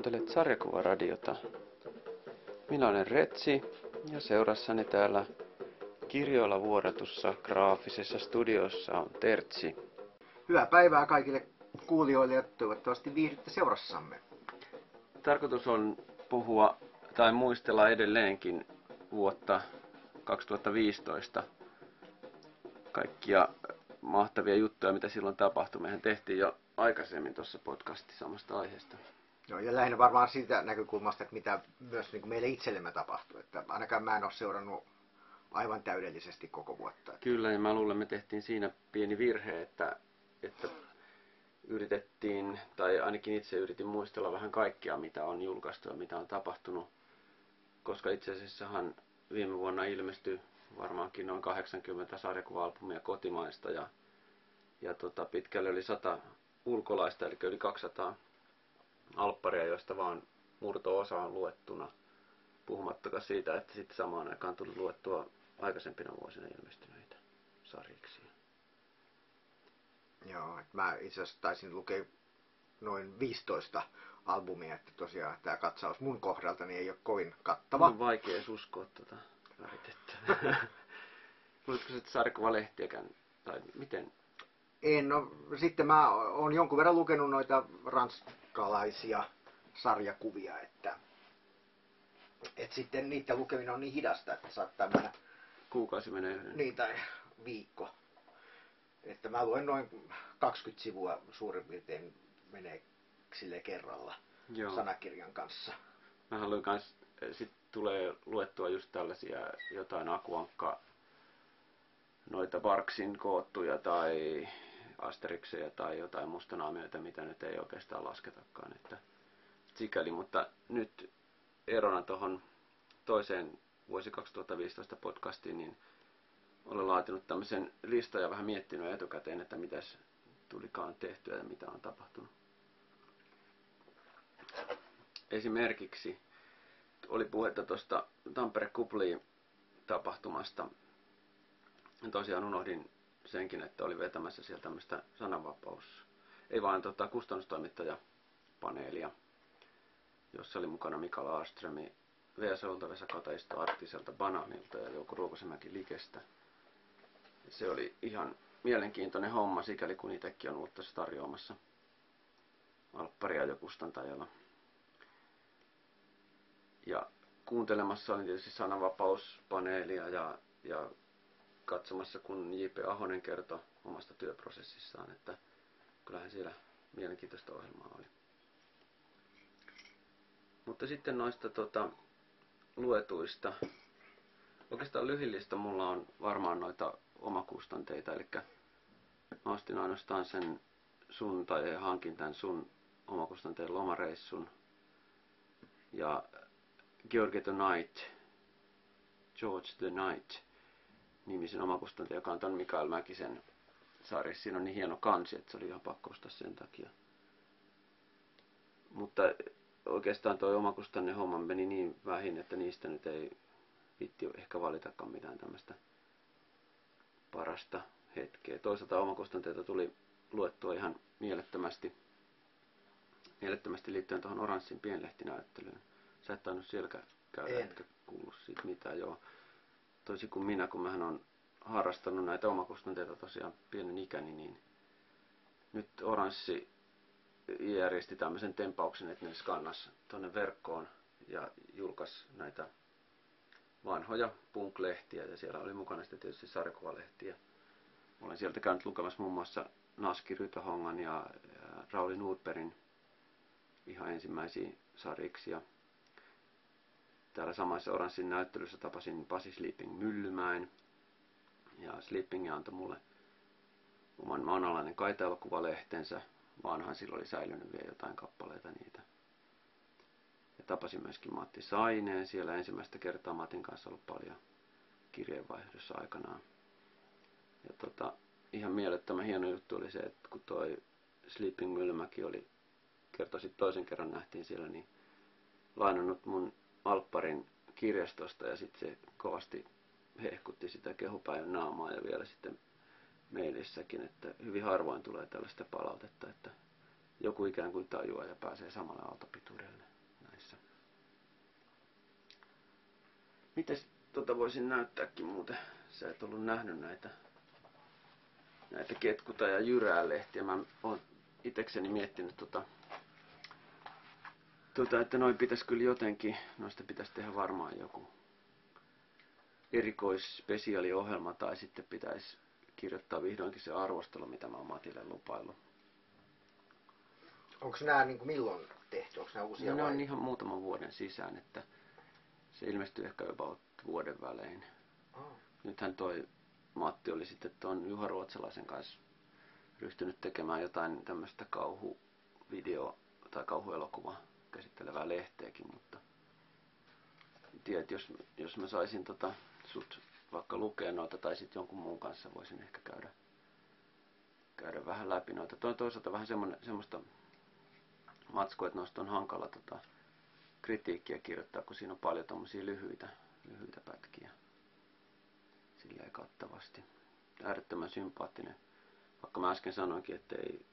Kuuntelet sarjakuvaradiota. Minä olen Retsi ja seurassani täällä kirjoilla vuodatussa graafisessa studiossa on Tertsi. Hyvää päivää kaikille kuulijoille ja toivottavasti viihdytte seurassamme. Tarkoitus on puhua tai muistella edelleenkin vuotta 2015. Kaikkia mahtavia juttuja, mitä silloin tapahtui. Mehän tehtiin jo aikaisemmin tuossa podcastissa samasta aiheesta. Joo, ja lähinnä varmaan siitä näkökulmasta, että mitä myös niin kuin meille itsellemme tapahtui. Että ainakaan mä en ole seurannut aivan täydellisesti koko vuotta. Kyllä, ja mä luulen, me tehtiin siinä pieni virhe, että, että yritettiin, tai ainakin itse yritin muistella vähän kaikkia, mitä on julkaistu ja mitä on tapahtunut. Koska itse asiassahan viime vuonna ilmestyi varmaankin noin 80 sarjakuva-albumia kotimaista ja, ja tota, pitkälle yli 100 ulkolaista, eli yli 200 alpparia, joista vaan murto-osa on luettuna. Puhumattakaan siitä, että sitten samaan aikaan tuli luettua aikaisempina vuosina ilmestyneitä sarjiksi. Joo, että mä itse asiassa taisin lukea noin 15 albumia, että tosiaan tämä katsaus mun kohdalta niin ei ole kovin kattava. On vaikea uskoa tuota väritettä. Luitko sitten sarjakuvalehtiäkään, tai miten? En, no sitten mä oon jonkun verran lukenut noita ranskalaisia sarjakuvia, että, että sitten niiden lukeminen on niin hidasta, että saattaa mennä Kuukausi menee yhden. niin tai viikko. Että mä luen noin 20 sivua suurin piirtein menee sille kerralla Joo. sanakirjan kanssa. Mä haluan kans, sit tulee luettua just tällaisia jotain akuankka, noita Barksin koottuja tai Asterixeja tai jotain mustanaamioita, mitä nyt ei oikeastaan lasketakaan. Että sikäli, mutta nyt erona tuohon toiseen vuosi 2015 podcastiin, niin olen laatinut tämmöisen listan ja vähän miettinyt etukäteen, että mitäs tulikaan tehtyä ja mitä on tapahtunut. Esimerkiksi oli puhetta tuosta Tampere Kupli tapahtumasta. Tosiaan unohdin senkin, että oli vetämässä sieltä tämmöistä sananvapaus, ei vaan tota, kustannustoimittajapaneelia, jossa oli mukana Mika Laaströmi, VSOlta, Vesa Kataisto, Arktiselta, Banaanilta ja Jouko Ruokosemäki Likestä. Se oli ihan mielenkiintoinen homma, sikäli kun itsekin on ollut tässä tarjoamassa alpparia jo kustantajalla. Ja kuuntelemassa olin tietysti sananvapauspaneelia ja, ja katsomassa, kun J.P. Ahonen kertoi omasta työprosessissaan, että kyllähän siellä mielenkiintoista ohjelmaa oli. Mutta sitten noista tota, luetuista. Oikeastaan lyhillistä mulla on varmaan noita omakustanteita, eli mä ostin ainoastaan sen sun tai hankin tämän sun omakustanteen lomareissun. Ja George the Knight, George the Knight, nimisen omakustanteen, joka on ton Mikael Mäkisen sarja. Siinä on niin hieno kansi, että se oli ihan pakko ostaa sen takia. Mutta oikeastaan tuo omakustanne homma meni niin vähin, että niistä nyt ei vitti ehkä valitakaan mitään tämmöistä parasta hetkeä. Toisaalta omakustanteita tuli luettua ihan mielettömästi, mielettömästi liittyen tuohon oranssin pienlehtinäyttelyyn. Sä et tainnut siellä käydä, En. etkä kuullut siitä mitään, joo. Toisin kuin minä, kun mähän on harrastanut näitä omakustanteita tosiaan pienen ikäni, niin nyt oranssi järjesti tämmöisen tempauksen, että ne skannas tuonne verkkoon ja julkaisi näitä vanhoja punk-lehtiä ja siellä oli mukana sitten tietysti sarjakuvalehtiä. Olen sieltä käynyt lukemassa muun muassa Naski Rytähongan ja, Rauli Nordbergin ihan ensimmäisiä sarjiksi. Täällä samassa oranssin näyttelyssä tapasin Pasi Sleeping Myllymäen ja Sleeping antoi mulle oman maanalainen kaita-elokuvalehtensä vanhan silloin oli säilynyt vielä jotain kappaleita niitä. Ja tapasin myöskin Matti Saineen siellä ensimmäistä kertaa Matin kanssa ollut paljon kirjeenvaihdossa aikanaan. Ja tota, ihan mielettömän hieno juttu oli se, että kun toi Sleeping Mylmäki oli, kertoi toisen kerran nähtiin siellä, niin lainannut mun Alpparin kirjastosta ja sitten se kovasti hehkutti sitä kehupäin naamaa ja vielä sitten meilissäkin, että hyvin harvoin tulee tällaista palautetta, että joku ikään kuin tajuaa ja pääsee samalle aaltopituudelle näissä. Mites tota voisin näyttääkin muuten? Sä et ollut nähnyt näitä, näitä ketkuta ja jyrää lehtiä. Mä oon itekseni miettinyt tota, tota, että noin pitäisi kyllä jotenkin, noista pitäisi tehdä varmaan joku erikoisspesiaaliohjelma tai sitten pitäisi kirjoittaa vihdoinkin se arvostelu, mitä mä oon Matille lupaillut. Onko nämä niin kuin milloin tehty? Onko nämä uusia No, ne vai? on ihan muutaman vuoden sisään, että se ilmestyy ehkä jopa vuoden välein. Oh. Nythän toi Matti oli sitten tuon Juha Ruotsalaisen kanssa ryhtynyt tekemään jotain tämmöistä kauhuvideo tai kauhuelokuva käsittelevää lehteäkin, mutta tiedät, jos, jos mä saisin tota sut vaikka lukea noita tai sitten jonkun muun kanssa voisin ehkä käydä, käydä vähän läpi noita. Toi toisaalta vähän semmoista matskua, että noista on hankala tota, kritiikkiä kirjoittaa, kun siinä on paljon tommosia lyhyitä, lyhyitä pätkiä silleen kattavasti. Äärettömän sympaattinen. Vaikka mä äsken sanoinkin, että ei,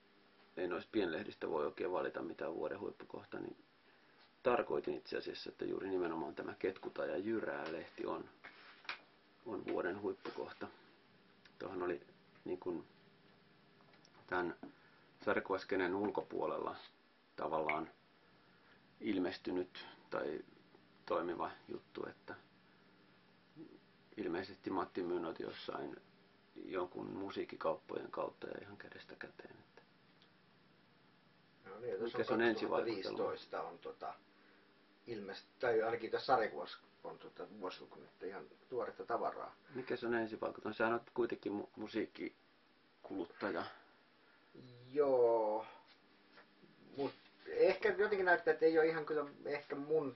ei noista pienlehdistä voi oikein valita mitään vuoden huippukohta, niin tarkoitin itse asiassa, että juuri nimenomaan tämä Ketkuta ja Jyrää lehti on, on vuoden huippukohta. Tuohon oli niin kuin tämän sarjakuvaskeneen ulkopuolella tavallaan ilmestynyt tai toimiva juttu, että ilmeisesti Matti Mynot jossain jonkun musiikkikauppojen kautta ja ihan kädestä käteen. Että No niin, Mikä se on ensivaikutelma? 2015 on tota, ilmeisesti, tai ainakin tässä sarjakuvassa on tota, vuosiluku nyt ihan tuoretta tavaraa. mikä se on ensivaikutus? Sehän on kuitenkin mu- musiikkikuluttaja. Joo, mut ehkä jotenkin näyttää, että ei ole ihan kyllä ehkä mun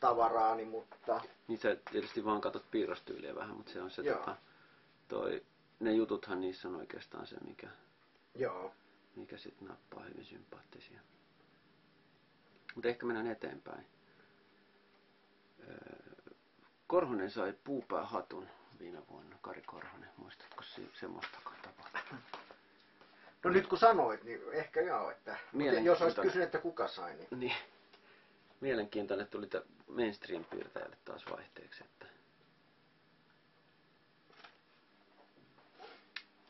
tavaraani, mutta Niin sä tietysti vaan katsot piirrostyyliä vähän, mutta se on se Joo. tota, toi, ne jututhan niissä on oikeastaan se, mikä, joo. mikä sitten nappaa hyvin sympaattisia. Mutta ehkä mennään eteenpäin. Korhonen sai puupäähatun viime vuonna, Kari Korhonen. Muistatko semmoistakaan tapahtumaa? No nyt kun sanoit, niin ehkä joo, että jos olisit kysynyt, että kuka sai, niin Niin. Mielenkiintoinen tuli tä- mainstream-piirtäjälle taas vaihteeksi. Että.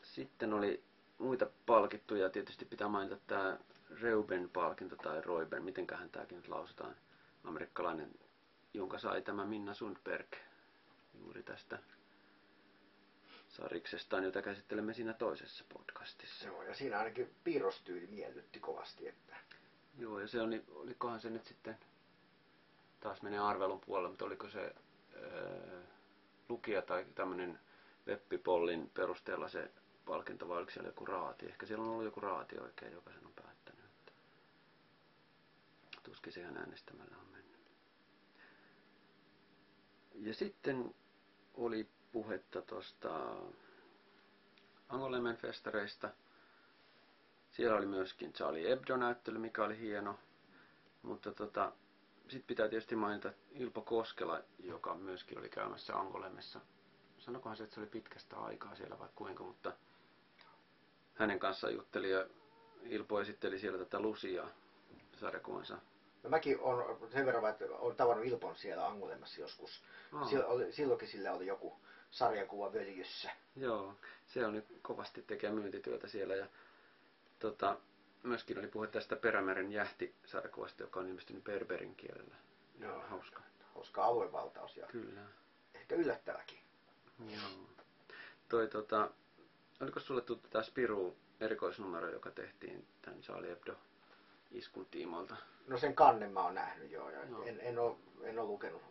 Sitten oli muita palkittuja. Tietysti pitää mainita tämä Reuben-palkinto tai Roiben, mitenköhän tämäkin nyt lausutaan. Amerikkalainen, jonka sai tämä Minna Sundberg juuri tästä sariksestaan, jota käsittelemme siinä toisessa podcastissa. joo, ja siinä ainakin piirrostyyli miellytti kovasti, että Joo, ja se oli, olikohan se nyt sitten, taas menee arvelun puolelle, mutta oliko se ää, lukija tai tämmöinen webbipollin perusteella se palkinto, vai oliko siellä joku raati? Ehkä siellä on ollut joku raati oikein, joka sen on päättänyt. Että tuskin se ihan äänestämällä on. Ja sitten oli puhetta tuosta Angolemen festareista. Siellä oli myöskin Charlie Hebdo-näyttely, mikä oli hieno. Mutta tota, sitten pitää tietysti mainita Ilpo Koskela, joka myöskin oli käymässä Angolemessa. Sanokohan se, että se oli pitkästä aikaa siellä vai kuinka, mutta hänen kanssaan jutteli ja Ilpo esitteli siellä tätä Lusia sarjakuvansa. No mäkin on sen verran, että olen tavannut Ilpon siellä Angulemassa joskus. Sil, oli, silloinkin sillä oli joku sarjakuva völjyssä. Joo, se on nyt kovasti tekee myyntityötä siellä ja tota, myöskin oli puhe tästä Perämeren jähti-sarjakuvasta, joka on ilmestynyt berberin kielellä. Joo. Hauska. Hauska aluevaltaus ja Kyllä. ehkä yllättäväkin. Joo. Toi tota, oliko sulle tuttu tämä Spiru erikoisnumero, joka tehtiin tämän Charlie Hebdo iskun tiimoilta? No sen kannen mä oon nähnyt joo, ja Joo. en, en, ole, en ole lukenut.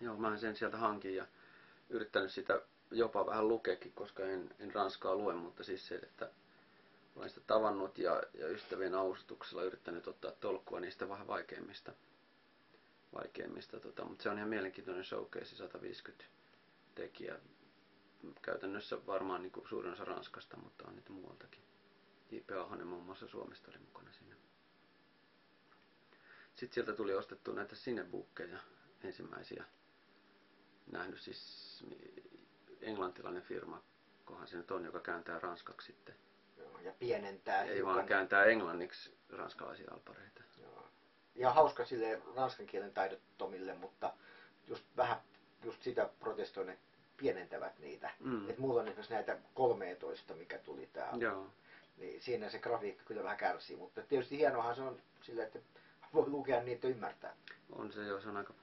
Joo, mä sen sieltä hankin ja yrittänyt sitä jopa vähän lukeekin, koska en, en ranskaa lue, mutta siis se, että olen sitä tavannut ja, ja ystävien avustuksella yrittänyt ottaa tolkkua niistä vähän vaikeimmista. vaikeimmista tota, mutta se on ihan mielenkiintoinen showcase, 150 tekijä. Käytännössä varmaan niin kuin suurin osa Ranskasta, mutta on niitä muualtakin. J.P. Ahonen muun muassa Suomesta oli mukana siinä. Sitten sieltä tuli ostettu näitä sinebukkeja, ensimmäisiä. Nähnyt siis englantilainen firma, kohan se nyt on, joka kääntää ranskaksi sitten. Joo, ja pienentää Ei vaan kääntää englanniksi ranskalaisia alpareita. Joo. Ihan hauska sille ranskan kielen taidottomille, mutta just vähän just sitä protestoin, että pienentävät niitä. Mm. Et mulla on esimerkiksi näitä 13, mikä tuli täällä. Joo. Niin siinä se grafiikka kyllä vähän kärsii, mutta tietysti hienohan se on sillä, että voi lukea niitä ymmärtää. On se jo, se on aika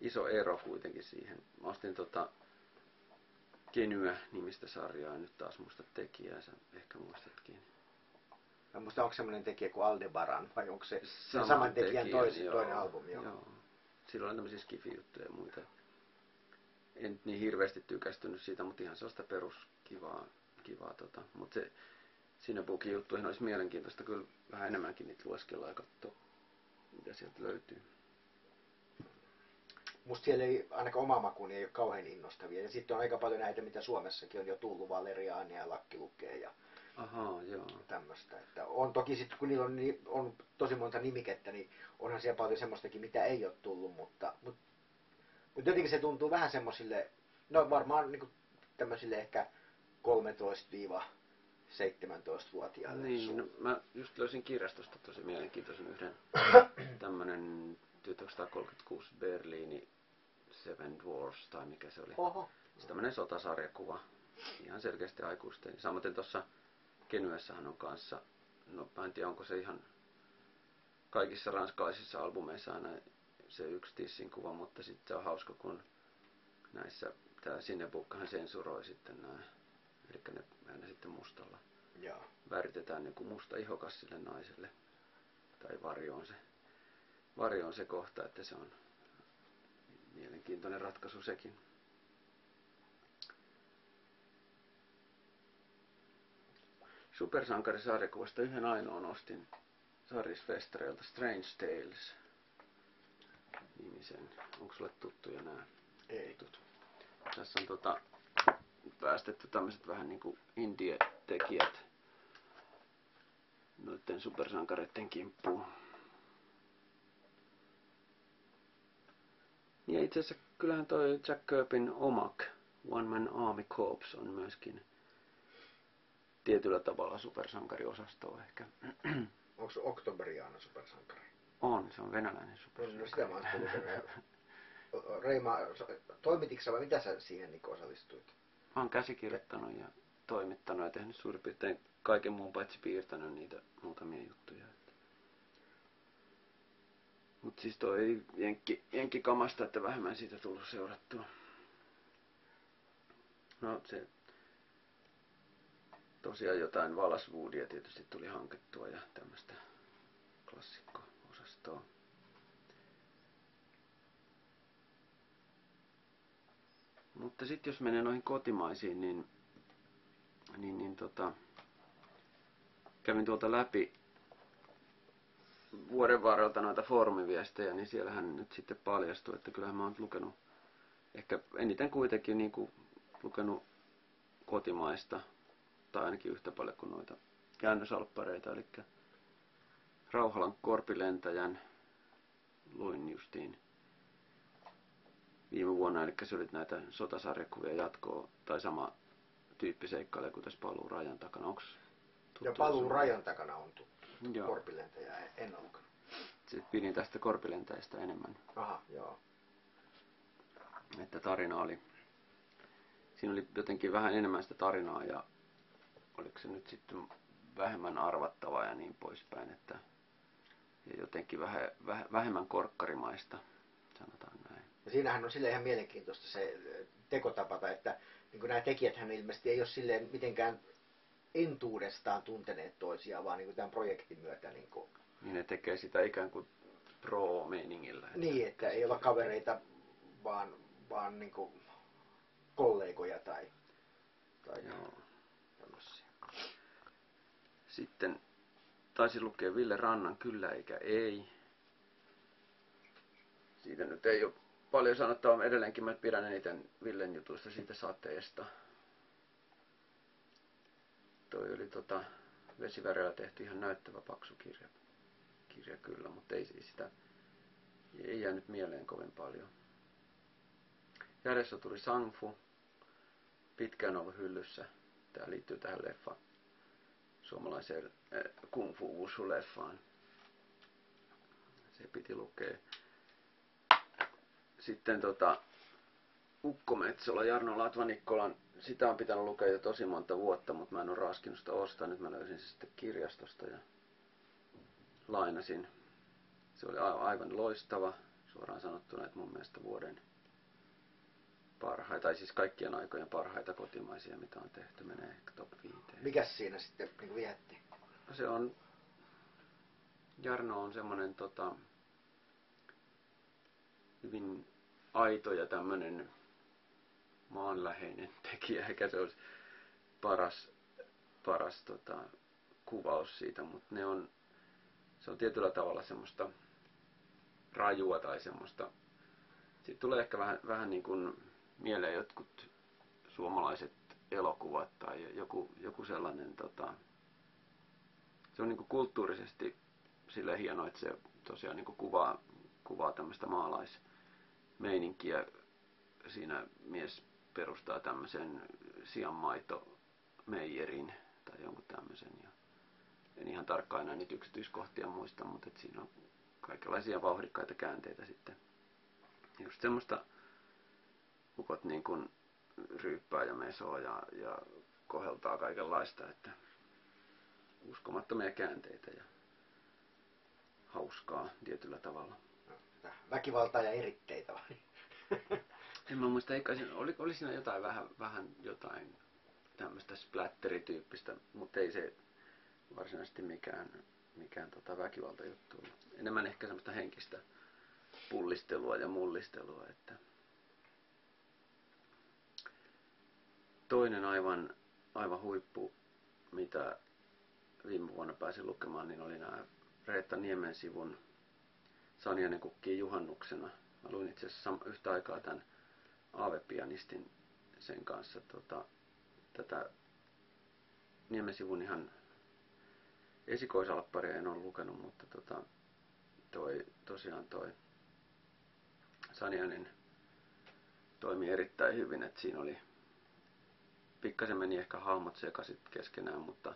iso ero kuitenkin siihen. Mä ostin tota Genyä nimistä sarjaa ja nyt taas muista tekijää, sä ehkä muistatkin. Mä muista, onko semmoinen tekijä kuin Aldebaran vai onko se Saman saman tekijän tekijän, tois, joo, toinen albumi? Joo. Joo. Silloin on tämmöisiä skifi-juttuja ja muita. En niin hirveästi tykästynyt siitä, mutta ihan sellaista peruskivaa. Kivaa, tota. Mutta se Cinebookin juttuihin olisi mielenkiintoista kyllä vähän enemmänkin niitä lueskella ja katsoa, mitä sieltä löytyy. Musta siellä ei ainakaan oma makuuni ei ole kauhean innostavia. Ja sitten on aika paljon näitä, mitä Suomessakin on jo tullut, Valeriaania ja Lakkilukea ja Ahaa, joo. tämmöistä. Että on toki sitten, kun niillä on, ni- on tosi monta nimikettä, niin onhan siellä paljon semmoistakin, mitä ei ole tullut, mutta, mutta, mutta jotenkin se tuntuu vähän semmoisille, no varmaan niin tämmöisille ehkä 13-17-vuotiaille. Niin, no, mä just löysin kirjastosta tosi mielenkiintoisen yhden tämmönen 1936 Berliini Seven Dwarfs tai mikä se oli. Oho. Se tämmönen sotasarjakuva. Ihan selkeästi aikuisten. Samaten tuossa Kenyessähän on kanssa, no mä en tiedä onko se ihan kaikissa ranskalaisissa albumeissa aina se yksi tissin kuva, mutta sitten se on hauska, kun näissä, tää Sinebukkahan sensuroi sitten nämä, eli ne aina sitten mustalla Joo. väritetään niin kuin musta ihokas sille naiselle. Tai varjo on se, varjo on se kohta, että se on mielenkiintoinen ratkaisu sekin. Supersankarisarjakuvasta yhden ainoan ostin Sarisfestareilta Strange Tales nimisen. Onko sulle tuttuja nämä Ei. jutut? Tässä on tota, päästetty tämmöiset vähän niinku indie-tekijät noiden supersankareiden kimppuun. Ja itse asiassa kyllähän toi Jack Kirpin Omak, One Man Army Corps, on myöskin tietyllä tavalla supersankariosastoa ehkä. Onko se Oktoberiaana supersankari? on, se on venäläinen No, no supersankari. sitä mä oon. Reima, toimititko sä vai mitä sä siihen niin osallistuit? Mä oon käsikirjoittanut ja toimittanut ja tehnyt suurin piirtein kaiken muun paitsi piirtänyt niitä muutamia juttuja. Mutta siis toi jenkki, jenkkikamasta, että vähemmän siitä tullut seurattua. No se tosiaan jotain Valaswoodia tietysti tuli hankettua ja tämmöistä klassikko-osastoa. Mutta sitten jos menee noihin kotimaisiin, niin, niin, niin tota, kävin tuolta läpi vuoden varrelta noita foorumiviestejä, niin siellähän nyt sitten paljastui, että kyllähän mä oon lukenut ehkä eniten kuitenkin niin kuin lukenut kotimaista, tai ainakin yhtä paljon kuin noita käännösalppareita, eli Rauhalan korpilentäjän luin justiin viime vuonna, eli se oli näitä sotasarjakuvia jatkoa, tai sama tyyppiseikkailu kuin tässä Paluu rajan takana. Onks tuttu Ja paluu rajan takana on tuttu. Joo. Korpilentäjä en ole lukenut. Sitten pidin tästä korpilentäjästä enemmän, Aha, joo. että tarina oli, siinä oli jotenkin vähän enemmän sitä tarinaa ja oliko se nyt sitten vähemmän arvattavaa ja niin poispäin, että ja jotenkin vähän, väh, vähemmän korkkarimaista, sanotaan. Ja siinähän on sille ihan mielenkiintoista se tekotapata, että niin nämä tekijäthän ilmeisesti ei ole silleen mitenkään entuudestaan tunteneet toisiaan, vaan niin kuin tämän projektin myötä. Niin, kuin, Niin ne tekee sitä ikään kuin pro-meiningillä. niin että ei olla kavereita, vaan, vaan niin kuin kollegoja tai, tai Joo. tämmöisiä. Sitten taisin lukea Ville Rannan Kyllä eikä ei. Siitä nyt ei ole paljon sanottavaa. Edelleenkin mä pidän eniten Villen jutuista siitä sateesta. Toi oli tota vesivärellä tehty ihan näyttävä paksu kirja. Kirja kyllä, mutta ei siis sitä ei jäänyt mieleen kovin paljon. Järjestö tuli Sangfu. Pitkään ollut hyllyssä. Tämä liittyy tähän leffaan suomalaiseen äh, Kung Fu Wushu-leffaan. Se piti lukea. Sitten tota, Ukkometsola, Jarno Latvanikkolan, sitä on pitänyt lukea jo tosi monta vuotta, mutta mä en ole raskinut sitä ostaa. Nyt mä löysin se sitten kirjastosta ja lainasin. Se oli aivan loistava, suoraan sanottuna, että mun mielestä vuoden parhaita, tai siis kaikkien aikojen parhaita kotimaisia, mitä on tehty, menee ehkä top 5. Mikäs siinä sitten niin vietti? No se on, Jarno on semmoinen tota, hyvin aito ja tämmöinen maanläheinen tekijä, eikä se olisi paras, paras tota, kuvaus siitä, mutta ne on, se on tietyllä tavalla semmoista rajua tai semmoista, siitä tulee ehkä vähän, vähän niin kuin mieleen jotkut suomalaiset elokuvat tai joku, joku sellainen, tota, se on niin kuin kulttuurisesti sille hieno, että se tosiaan niin kuin kuvaa, kuvaa tämmöistä maalaismeininkiä. Siinä mies perustaa tämmöisen sianmaito meijerin tai jonkun tämmöisen. Ja en ihan tarkkaan enää niitä yksityiskohtia muista, mutta että siinä on kaikenlaisia vauhdikkaita käänteitä sitten. Just semmoista ukot niin kuin ryyppää ja mesoo ja, ja koheltaa kaikenlaista, että uskomattomia käänteitä ja hauskaa tietyllä tavalla. Väkivaltaa ja eritteitä vai? En mä muista, eikä oli, oli siinä jotain vähän, vähän jotain tämmöistä splatterityyppistä, mutta ei se varsinaisesti mikään, mikään tota väkivaltajuttu ollut. Enemmän ehkä semmoista henkistä pullistelua ja mullistelua, että toinen aivan, aivan huippu, mitä viime vuonna pääsin lukemaan, niin oli nämä Reetta Niemen sivun Sanjanen kukkii juhannuksena. Mä luin itse asiassa yhtä aikaa tämän Aave-pianistin sen kanssa tota, tätä Niemen sivun ihan esikoisalpparia en ole lukenut, mutta tota, toi, tosiaan toi Sanjanen toimi erittäin hyvin, että siinä oli pikkasen meni ehkä hahmot sekaisin keskenään, mutta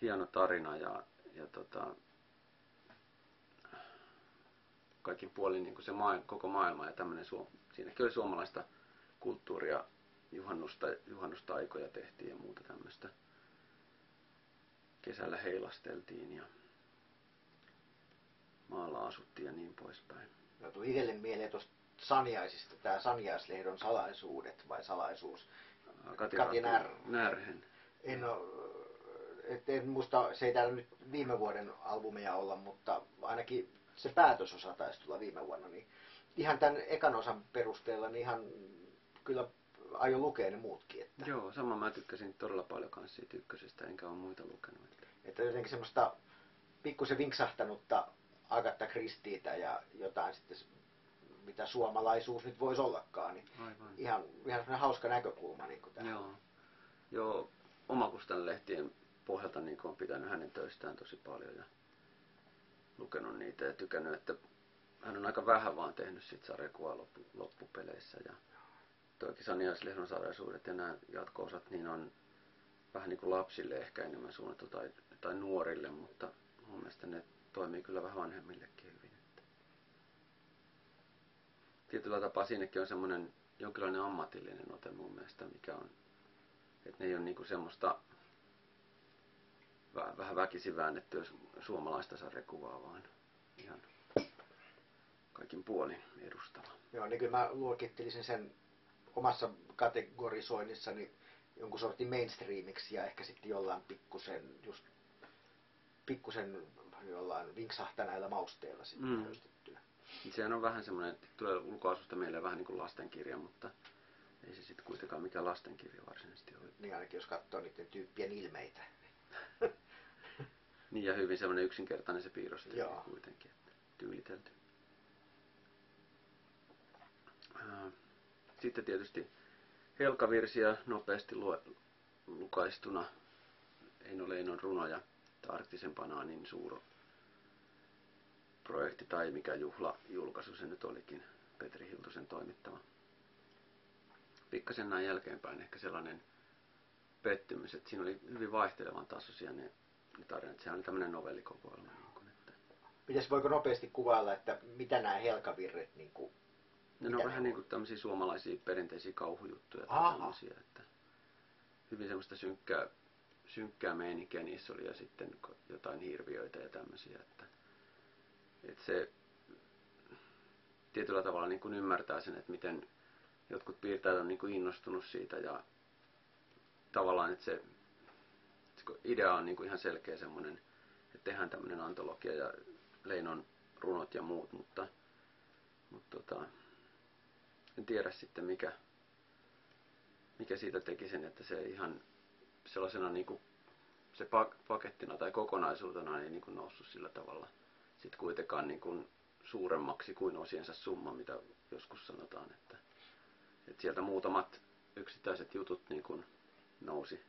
hieno tarina ja, ja tota, kaikin puolin niin kuin se maailma, koko maailma ja tämmöinen, siinäkin oli suomalaista kulttuuria, juhannusta, juhannusta aikoja tehtiin ja muuta tämmöistä. Kesällä heilasteltiin ja maalla asuttiin ja niin poispäin. No tuli itselle mieleen tuosta Sanjaisista, tämä Sanjaislehdon salaisuudet vai salaisuus. Kati, Kati När, Närhen. En ole, et en muista, se ei täällä nyt viime vuoden albumeja olla, mutta ainakin se päätösosa taisi tulla viime vuonna, niin ihan tämän ekan osan perusteella niin ihan kyllä aio lukea ne muutkin. Että... Joo, sama mä tykkäsin todella paljon kanssa siitä ykkösestä, enkä ole muita lukenut. Että, että jotenkin semmoista pikkusen vinksahtanutta Agatha Christietä ja jotain sitten mitä suomalaisuus nyt voisi ollakaan, niin Aivan. ihan, ihan hauska näkökulma niin kuin tähän. Joo. Joo, omakustan lehtien pohjalta niin on pitänyt hänen töistään tosi paljon ja lukenut niitä ja tykännyt, että hän on aika vähän vaan tehnyt sit sarjakuvaa loppu, loppupeleissä ja toikin Saniaislehdon sarjaisuudet ja nämä jatko-osat niin on vähän niin kuin lapsille ehkä enemmän suunnattu tai, tai nuorille, mutta mun mielestä ne toimii kyllä vähän vanhemmillekin hyvin. Että. Tietyllä tapaa siinäkin on semmoinen jonkinlainen ammatillinen ote mun mielestä, mikä on, että ne ei ole niinku semmoista vähän väkisin väännettyä suomalaista sarjakuvaa, vaan ihan kaikin puolin edustava. Joo, niin kyllä mä luokittelisin sen omassa kategorisoinnissani jonkun sortin mainstreamiksi ja ehkä sitten jollain pikkusen just pikkusen jollain vinksahtaneilla mausteilla sitten mm. höystettyä. Sehän on vähän semmoinen, että tulee ulkoasusta meille vähän niin kuin lastenkirja, mutta ei se sitten kuitenkaan mikään lastenkirja varsinaisesti ole. Niin ainakin jos katsoo niiden tyyppien ilmeitä. Niin ja hyvin semmoinen yksinkertainen se piirros kuitenkin, että tyylitelty. Sitten tietysti Helkavirsiä nopeasti lukaistuna. Eino Leinon runoja Arktisen banaanin suuro projekti tai mikä juhla julkaisu se nyt olikin, Petri Hiltusen toimittama. Pikkasen näin jälkeenpäin ehkä sellainen pettymys, että siinä oli hyvin vaihtelevan tasoisia ne, ne tarinat. Sehän oli tämmöinen novellikokoelma. Niin kuin, että... Mites voiko nopeasti kuvailla, että mitä nämä helkavirret niin kuin Ne on vähän on? niin kuin tämmöisiä suomalaisia perinteisiä kauhujuttuja tai Aha. tämmöisiä, että hyvin semmoista synkkää, synkkää meininkiä niissä oli ja sitten jotain hirviöitä ja tämmöisiä, että, että se tietyllä tavalla niin kuin ymmärtää sen, että miten jotkut piirtäjät on niin kuin innostunut siitä ja tavallaan, että se, idea on niin kuin ihan selkeä semmoinen, että tehdään tämmöinen antologia ja Leinon runot ja muut, mutta, mutta tota, en tiedä sitten mikä, mikä siitä teki sen, että se ihan sellaisena niin kuin se pak- pakettina tai kokonaisuutena ei niin kuin noussut sillä tavalla sit kuitenkaan niin kuin suuremmaksi kuin osiensa summa, mitä joskus sanotaan, että, että sieltä muutamat yksittäiset jutut niin kuin nousi,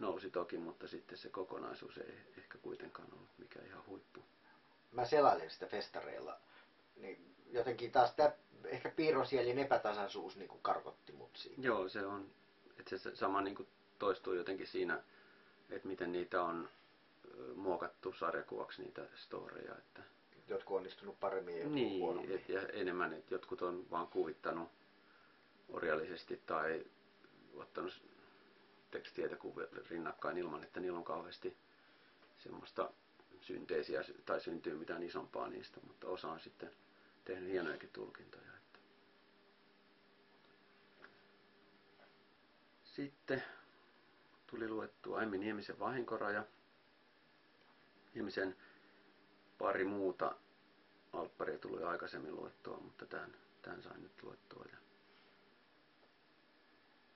nousi toki, mutta sitten se kokonaisuus ei ehkä kuitenkaan ollut mikään ihan huippu. Mä selailin sitä festareilla. Niin jotenkin taas tämä ehkä piirrosielin epätasaisuus niin kuin karkotti mut siitä. Joo, se on, että se sama niin kuin toistuu jotenkin siinä, että miten niitä on muokattu sarjakuvaksi niitä storeja, että Jotkut onnistunut paremmin ja niin, huonommin. et, ja enemmän, että jotkut on vaan kuvittanut orjallisesti tai ottanut tekstiä ja kuvia rinnakkain ilman, että niillä on kauheasti semmoista synteesiä sy- tai syntyy mitään isompaa niistä, mutta osa on sitten tehnyt hienojakin tulkintoja. Että. Sitten tuli luettua Emmi Niemisen vahinkoraja. Niemisen pari muuta alpparia tuli aikaisemmin luettua, mutta tämän, tämän sain nyt luettua. Ja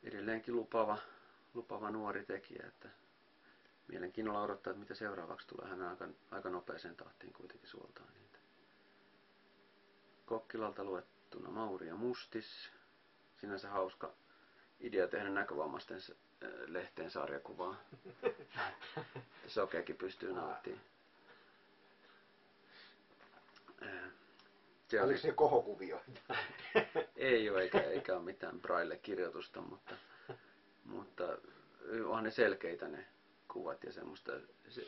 edelleenkin lupava, lupava nuori tekijä, että mielenkiinnolla odottaa, että mitä seuraavaksi tulee. Hän aika, aika nopeeseen tahtiin kuitenkin suoltaa niitä. Kokkilalta luettuna Mauri ja Mustis. Sinänsä hauska idea tehdä näkövammaisten äh, lehteen sarjakuvaa. Sokeakin pystyy nauttimaan. Äh, Se oli, Oliko se kohokuvioita? ei ole eikä, eikä ole mitään braille-kirjoitusta, mutta, mutta onhan ne selkeitä ne kuvat ja semmoista. Se,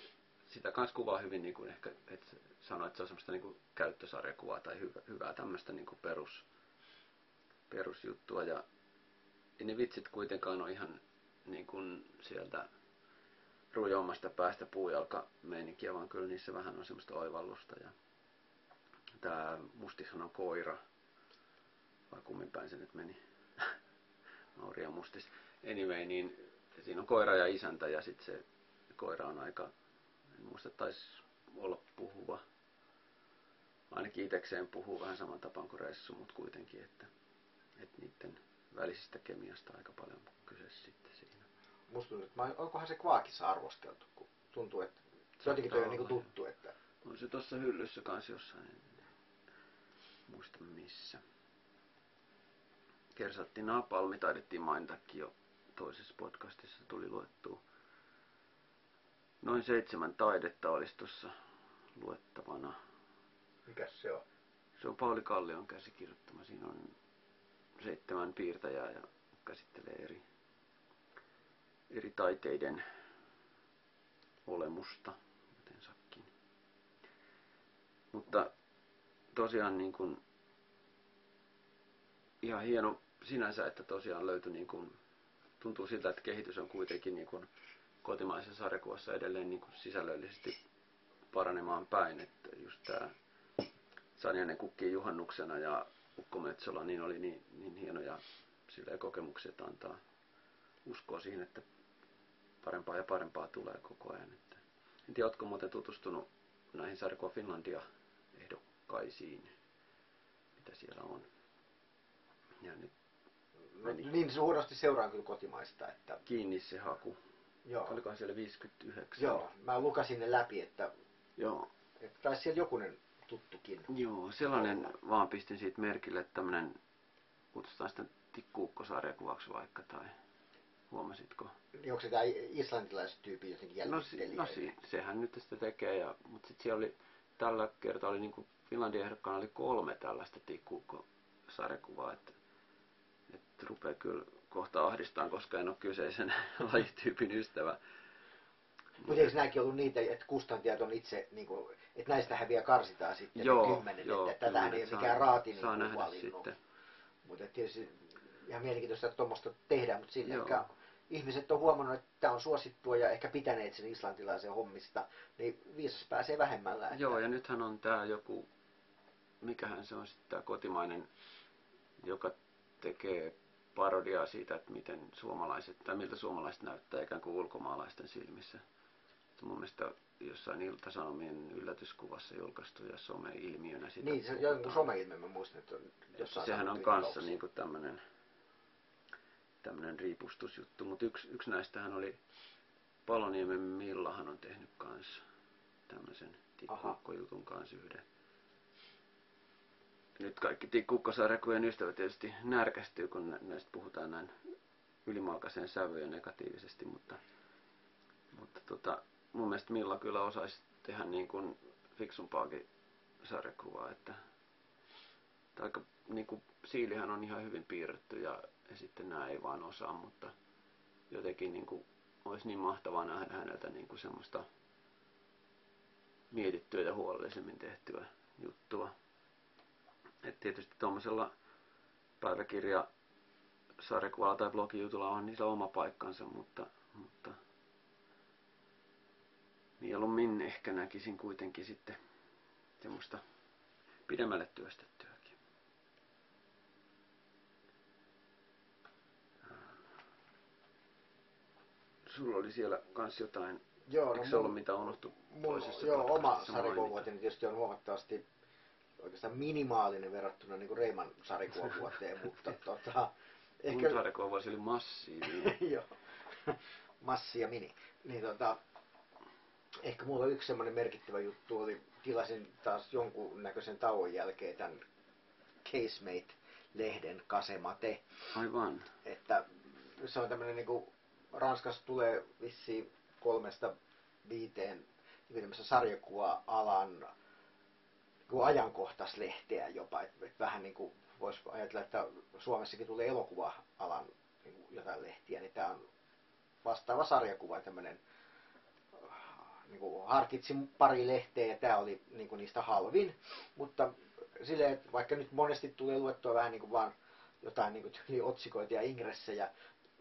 sitä kanssa kuvaa hyvin niin kuin ehkä, että sanoit, että se on semmoista niin kuin käyttösarjakuvaa tai hyvä, hyvää tämmöistä niin kuin perus, perusjuttua. Ja ei ne vitsit kuitenkaan ole ihan niin kuin sieltä rujommasta päästä puujalka meininkiä, vaan kyllä niissä vähän on semmoista oivallusta. Ja tämä Mustishan on koira, vai kummin päin se nyt meni, Mauri ja Mustis. Anyway, niin siinä on koira ja isäntä ja sitten se koira on aika, en muista, taisi olla puhuva. Ainakin itekseen puhuu vähän saman tapaan kuin Ressu, mutta kuitenkin, että, että niiden välisistä kemiasta aika paljon kyse sitten siinä. Musta tuntuu, että onkohan se Kvaakissa arvosteltu, kun tuntuu, että se jotenkin toi on olla, tuttu, että On se tuossa hyllyssä kanssa jossain, en muista missä. Kersatti Napalmi taidettiin mainitakin jo toisessa podcastissa, tuli luettua. Noin seitsemän taidetta olisi tuossa luettavana. mikäs se on? Se on Pauli Kallion käsikirjoittama. Siinä on seitsemän piirtäjää ja käsittelee eri, eri taiteiden olemusta jotensakin. Mutta tosiaan niin kuin, ihan hieno sinänsä, että tosiaan löytyi niin kuin, tuntuu siltä, että kehitys on kuitenkin niin kuin kotimaisessa sarjakuvassa edelleen niin kuin sisällöllisesti paranemaan päin, että just tämä Sanjanen kukkii juhannuksena ja Ukko Metsola niin oli niin, niin hienoja silleen kokemuksia, että antaa uskoa siihen, että parempaa ja parempaa tulee koko ajan. Että en tiedä, oletko muuten tutustunut näihin Sarkoa Finlandia ehdokkaisiin, mitä siellä on. Ja nyt Meni. niin suuresti seuraan kyllä kotimaista, että kiinni se haku. joo. Olikohan siellä 59? Joo, mä lukasin ne läpi, että, Joo. että taisi siellä jokunen tuttukin. Joo, sellainen vaan pistin siitä merkille, että tämmönen, kutsutaan sitä tikkuukkosarjakuvaksi vaikka, tai huomasitko? Niin onko se tämä islantilaistyyppi jotenkin No, si, jäljittelijä? no si, sehän nyt sitä tekee, ja, mutta sitten siellä oli, tällä kertaa oli niinku Finlandin ehdokkaana oli kolme tällaista tikkuukkosarjakuvaa, että, että rupeaa kyllä kohta ahdistaan, koska en ole kyseisen lajityypin ystävä. Mutta eikö nämäkin ollut niitä, että kustantajat on itse, niin kuin, että näistähän vielä karsitaan sitten Joo, ne kymmenen, joo, että tätähän ei ole mikään raati saa niin nähdä valinnut. sitten. Mutta tietysti ihan mielenkiintoista, että tuommoista tehdään, mutta sillä ehkä ihmiset on huomannut, että tämä on suosittua ja ehkä pitäneet sen islantilaisen hommista, niin viisas pääsee vähemmällä. Että... Joo, ja nythän on tää joku, mikähän se on sitten tämä kotimainen, joka tekee parodiaa siitä, että miten suomalaiset, tai miltä suomalaiset näyttää ikään kuin ulkomaalaisten silmissä. Että mun mielestä jossain Ilta-Sanomien yllätyskuvassa julkaistu ja some-ilmiönä sitä Niin, se puhutaan. jonkun someilme mä muistan, että on jossain sehän on kanssa iltauksia. niinku tämmönen, tämmönen riipustusjuttu, mutta yksi, yksi näistähän oli Paloniemen Millahan on tehnyt kanssa tämmöisen tikkuukkojutun kanssa yhden. Nyt kaikki tikkuukkosarjakujen ystävät tietysti närkästyy, kun nä- näistä puhutaan näin ylimalkaiseen sävyyn negatiivisesti, mutta, mutta tota, mun mielestä Milla kyllä osaisi tehdä niin kuin fiksumpaakin sarjakuvaa, että aika niin kuin, siilihän on ihan hyvin piirretty ja, ja sitten nämä ei vaan osaa, mutta jotenkin niin kuin, olisi niin mahtavaa nähdä häneltä niin kuin semmoista mietittyä ja huolellisemmin tehtyä juttua. Et tietysti tuommoisella päiväkirja sarjakuvalla tai blogijutulla on niillä oma paikkansa, mutta, mutta mieluummin ehkä näkisin kuitenkin sitten semmoista pidemmälle työstettyäkin. Sulla oli siellä kans jotain, Joo, eikö no se ollut mitä unohtu Mun, toisessa joo, oma sarjakuvavuoteni tietysti on huomattavasti oikeastaan minimaalinen verrattuna niin kuin Reiman sarjakuvavuoteen, mutta tota, Mun ehkä, sarjakuva voisi oli massiivinen. joo, massi ja mini, niin tota, ehkä mulla yksi semmoinen merkittävä juttu oli, tilasin taas jonkun näköisen tauon jälkeen tämän Casemate-lehden Kasemate, Aivan. että se on tämmöinen niinku, Ranskassa tulee vissiin kolmesta viiteen niin sarjakuva-alan niin ajankohtaislehteä jopa, että et vähän niin kuin voisi ajatella, että Suomessakin tulee elokuva-alan niin kuin jotain lehtiä, niin tämä on vastaava sarjakuva, tämmöinen niin kuin harkitsin pari lehteä ja tämä oli niin kuin niistä halvin, mutta silleen, että vaikka nyt monesti tulee luettua vähän niin kuin vaan jotain niin kuin otsikoita ja ingressejä,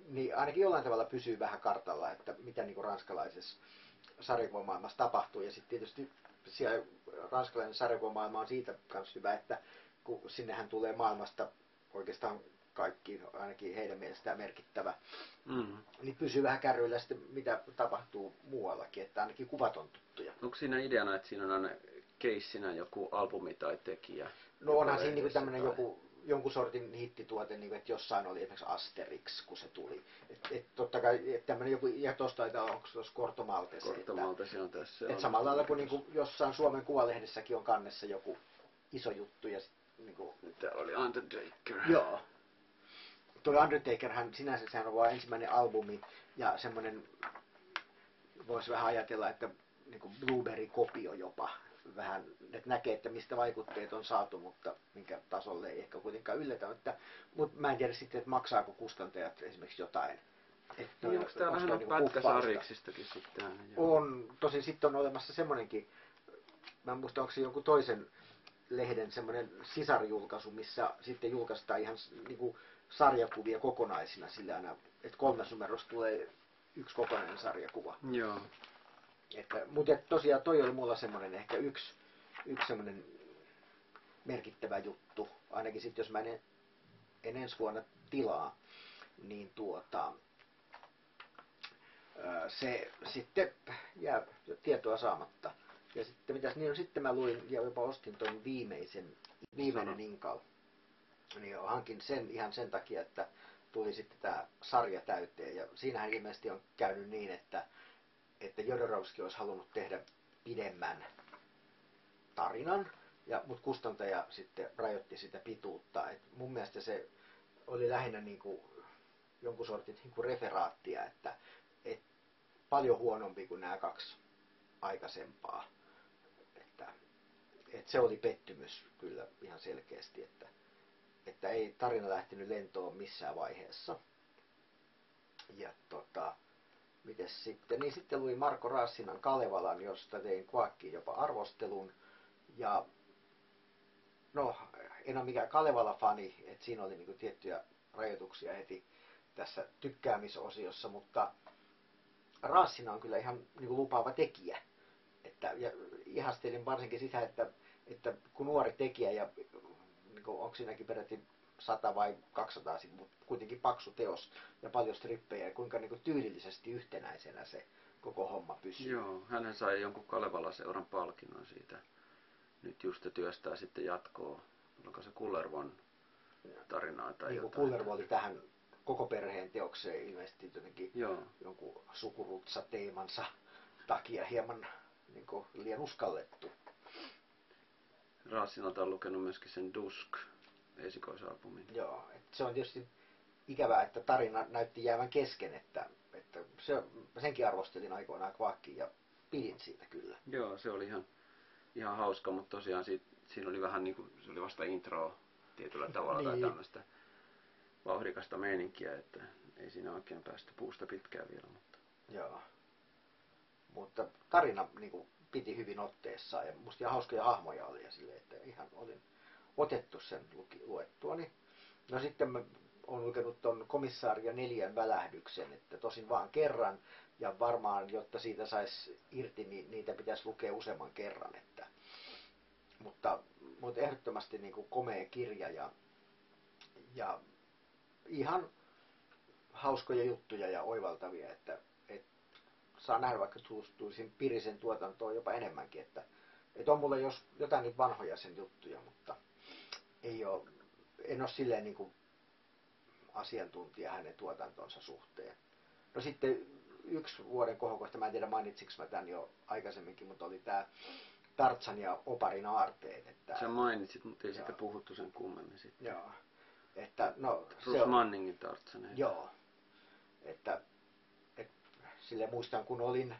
niin ainakin jollain tavalla pysyy vähän kartalla, että mitä niin kuin ranskalaisessa sarjakuvamaailmassa tapahtuu. Ja sitten tietysti siellä ranskalainen sarjakuvamaailma on siitä myös hyvä, että kun sinnehän tulee maailmasta oikeastaan kaikki, ainakin heidän mielestään merkittävä, Mm. niin pysyy vähän kärryillä sitten, mitä tapahtuu muuallakin, että ainakin kuvat on tuttuja. Onko siinä ideana, että siinä on aina keissinä joku albumi tai tekijä? No onhan siinä niinku tämmöinen tai- joku, jonkun sortin hittituote, niinku, että jossain oli esimerkiksi Asterix, kun se tuli. Et, et totta kai et tämmöinen joku, ja tosta taitaa, onko tuossa Korto Maltese, että, Kortomalta se on tässä. et on. samalla lailla kuin niinku jossain Suomen Kuvalehdessäkin on kannessa joku iso juttu ja sit, niinku, Täällä oli Undertaker. Joo. Tuo Undertaker, hän sinänsä sehän on vain ensimmäinen albumi ja semmoinen, voisi vähän ajatella, että niin kuin Blueberry-kopio jopa. Vähän, että näkee, että mistä vaikutteet on saatu, mutta minkä tasolle ei ehkä kuitenkaan yllätä. Mutta, mutta mä en tiedä sitten, että maksaako kustantajat esimerkiksi jotain. Että Niin, onko onko vähän toi niinku niinku pätkä puffausta? sariksistakin sitten. On, tosin sitten on olemassa semmoinenkin, mä en muista onko se jonkun toisen lehden semmoinen sisarjulkaisu, missä sitten julkaistaan ihan s- niinku sarjakuvia kokonaisina sillä aina, että kolmas numerossa tulee yksi kokonainen sarjakuva. Joo. Että, mutta tosiaan toi oli mulla semmoinen ehkä yksi, yksi semmoinen merkittävä juttu, ainakin sitten jos mä en, en ensi vuonna tilaa, niin tuota, se sitten jää tietoa saamatta. Ja sitten mitäs niin on, sitten mä luin ja jopa ostin ton viimeisen, viimeinen. Inkal. Niin hankin sen ihan sen takia, että tuli sitten tämä sarja täyteen. Ja siinähän ilmeisesti on käynyt niin, että, että Jodorowsky olisi halunnut tehdä pidemmän tarinan, ja, mutta kustantaja sitten rajoitti sitä pituutta. Et mun mielestä se oli lähinnä niin kuin jonkun sortin niin kuin referaattia, että, et paljon huonompi kuin nämä kaksi aikaisempaa. Että, et se oli pettymys kyllä ihan selkeästi, että, että ei tarina lähtenyt lentoon missään vaiheessa. Ja tota, mites sitten, niin sitten luin Marko Raassinan Kalevalan, josta tein Quackkiin jopa arvostelun. Ja no, en ole mikään Kalevala-fani, että siinä oli niin tiettyjä rajoituksia heti tässä tykkäämisosiossa, mutta Raassina on kyllä ihan niin lupaava tekijä. Että, ja ihastelin varsinkin sitä, että, että kun nuori tekijä ja niin kuin, onko siinäkin peräti 100 vai 200 sivua, kuitenkin paksu teos ja paljon strippejä ja kuinka niin kuin tyylillisesti yhtenäisenä se koko homma pysyy. Joo, hän sai jonkun Kalevala-seuran palkinnon siitä. Nyt just työstää sitten jatkoa. Onko se Kullervon tarinaa tai niin jotain? Kullervo oli tähän koko perheen teokseen ilmeisesti jotenkin Joo, jonkun sukurutsa teemansa takia hieman niin kuin liian uskallettu. Raasinalta on lukenut myöskin sen Dusk esikoisalbumin. Joo, että se on tietysti ikävää, että tarina näytti jäävän kesken, että, että se, senkin arvostelin aikoinaan Kvakkiin ja pidin siitä kyllä. Joo, se oli ihan, ihan hauska, mutta tosiaan siitä, siinä oli vähän niin kuin, se oli vasta intro tietyllä tavalla tai Niin. tämmöistä vauhdikasta meininkiä, että ei siinä oikein päästy puusta pitkään vielä, mutta Joo. Mutta tarina niin kuin, piti hyvin otteessaan ja musta ihan hauskoja hahmoja oli ja silleen, että ihan olin otettu sen luki, luettuani. No sitten mä olen lukenut ton komissaaria neljän välähdyksen, että tosin vaan kerran ja varmaan, jotta siitä saisi irti, niin niitä pitäisi lukea useamman kerran. Että, mutta, mutta ehdottomasti niin kuin komea kirja ja, ja ihan hauskoja juttuja ja oivaltavia, että, että saa nähdä vaikka tutustuisin Pirisen tuotantoon jopa enemmänkin, että, että on mulla jos jotain niitä vanhoja sen juttuja, mutta ei ole, en ole silleen niin kuin asiantuntija hänen tuotantonsa suhteen. No sitten yksi vuoden kohokohta, mä en tiedä mainitsinko mä tämän jo aikaisemminkin, mutta oli tämä Tartsan ja Oparin aarteet. Että, sä mainitsit, mutta ei Joo. siitä puhuttu sen kummemmin sitten. joo, että no se Bruce on, Manningin Tartsan. Joo. Että, et, sille muistan, kun olin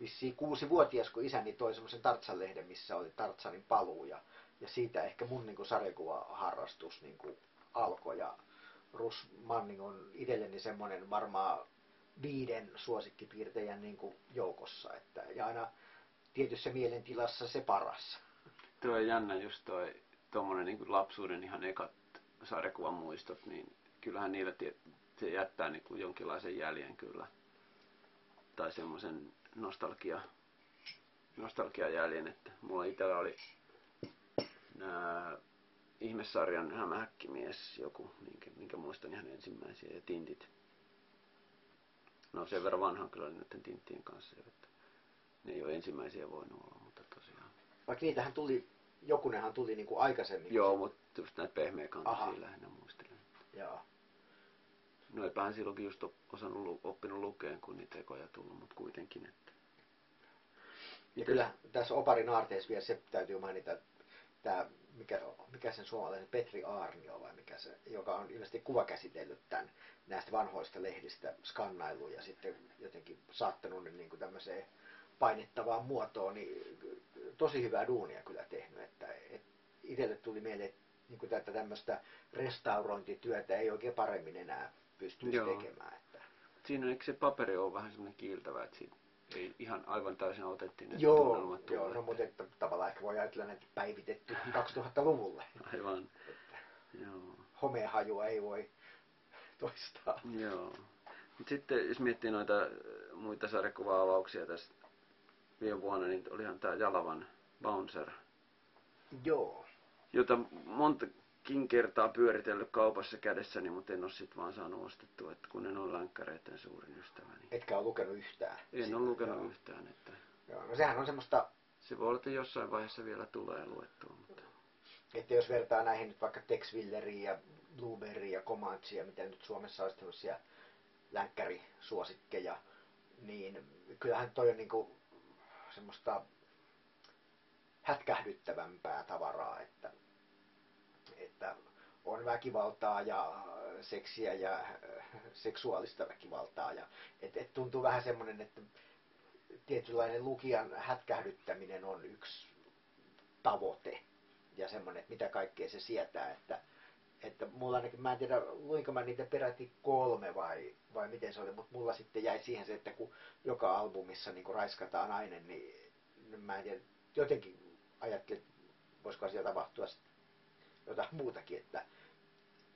vissiin kuusi-vuotias, kun isäni toi semmoisen Tartsan-lehden, missä oli Tartsanin paluu. Ja, ja siitä ehkä mun niin kuin, sarjakuvaharrastus niin kuin, alkoi. Ja Rus Manning on itselleni semmoinen varmaan viiden suosikkipiirtejän niin kuin, joukossa. Että, ja aina tietyssä mielentilassa se paras. Tuo on jännä just toi tommonen niin lapsuuden ihan ekat sarjakuvan muistot, niin kyllähän niillä se jättää niin kuin jonkinlaisen jäljen kyllä. Tai semmoisen nostalgia, nostalgiajäljen, että mulla itsellä oli nää ihmessarjan hämähäkkimies joku, minkä, minkä muistan ihan ensimmäisiä, ja tintit. No sen verran vanhan kyllä oli näiden tinttien kanssa, että ne ei ole ensimmäisiä voinut olla, mutta tosiaan. Vaikka niitähän tuli, jokunenhan tuli niin kuin aikaisemmin. Joo, mutta just näitä Aha. pehmeäkantisia lähinnä muistelen. Joo. No eipähän silloinkin just osannut, oppinut lukeen, kun niitä ekoja tullut, mutta kuitenkin. Että. Ja kyllä tässä Oparin aarteessa vielä se täytyy mainita, tämä, mikä, mikä sen suomalainen Petri Aarnio vai mikä se, joka on ilmeisesti kuvakäsitellyt tämän näistä vanhoista lehdistä skannailu ja sitten jotenkin saattanut ne niin kuin tämmöiseen painettavaan muotoon, niin tosi hyvää duunia kyllä tehnyt, että, että itselle tuli mieleen, että niin kuin tätä tämmöistä restaurointityötä ei oikein paremmin enää pystyisi Joo. tekemään. Että. Siinä eikö se paperi ole vähän semmoinen kiiltävä, että siitä ei ihan aivan täysin otettiin ne Joo, tunnelmat joo, no mutta että tavallaan ehkä voi ajatella näitä päivitetty 2000-luvulle. Aivan. Joo. Homehajua ei voi toistaa. Joo. Mut sitten jos miettii noita äh, muita sarjakuva-avauksia tässä viime vuonna, niin olihan tämä Jalavan Bouncer, Joo. jota montakin kertaa pyöritellyt kaupassa kädessäni, mutta en ole sitten vaan saanut ostettua, että kun en ole länkkäreiden suurin ystävä. Niin Etkä ole lukenut yhtään. en sitä, ole lukenut joo. yhtään, että Joo, no sehän on semmoista, se voi olla, että jossain vaiheessa vielä tulee luettua. Mutta... että jos vertaa näihin nyt vaikka Tex Willeriin ja Blueberry ja Comanche ja mitä nyt Suomessa olisi tämmöisiä länkkärisuosikkeja, niin kyllähän toi on niinku semmoista hätkähdyttävämpää tavaraa, että, että on väkivaltaa ja seksiä ja äh, seksuaalista väkivaltaa. Ja, et, et tuntuu vähän semmoinen, että tietynlainen lukijan hätkähdyttäminen on yksi tavoite ja semmoinen, että mitä kaikkea se sietää, että, että mulla ainakin, mä en tiedä, luinko mä niitä peräti kolme vai, vai miten se oli, mutta mulla sitten jäi siihen se, että kun joka albumissa niin raiskataan nainen, niin mä en tiedä, jotenkin ajattelin, että voisiko asia tapahtua sit jotain muutakin, että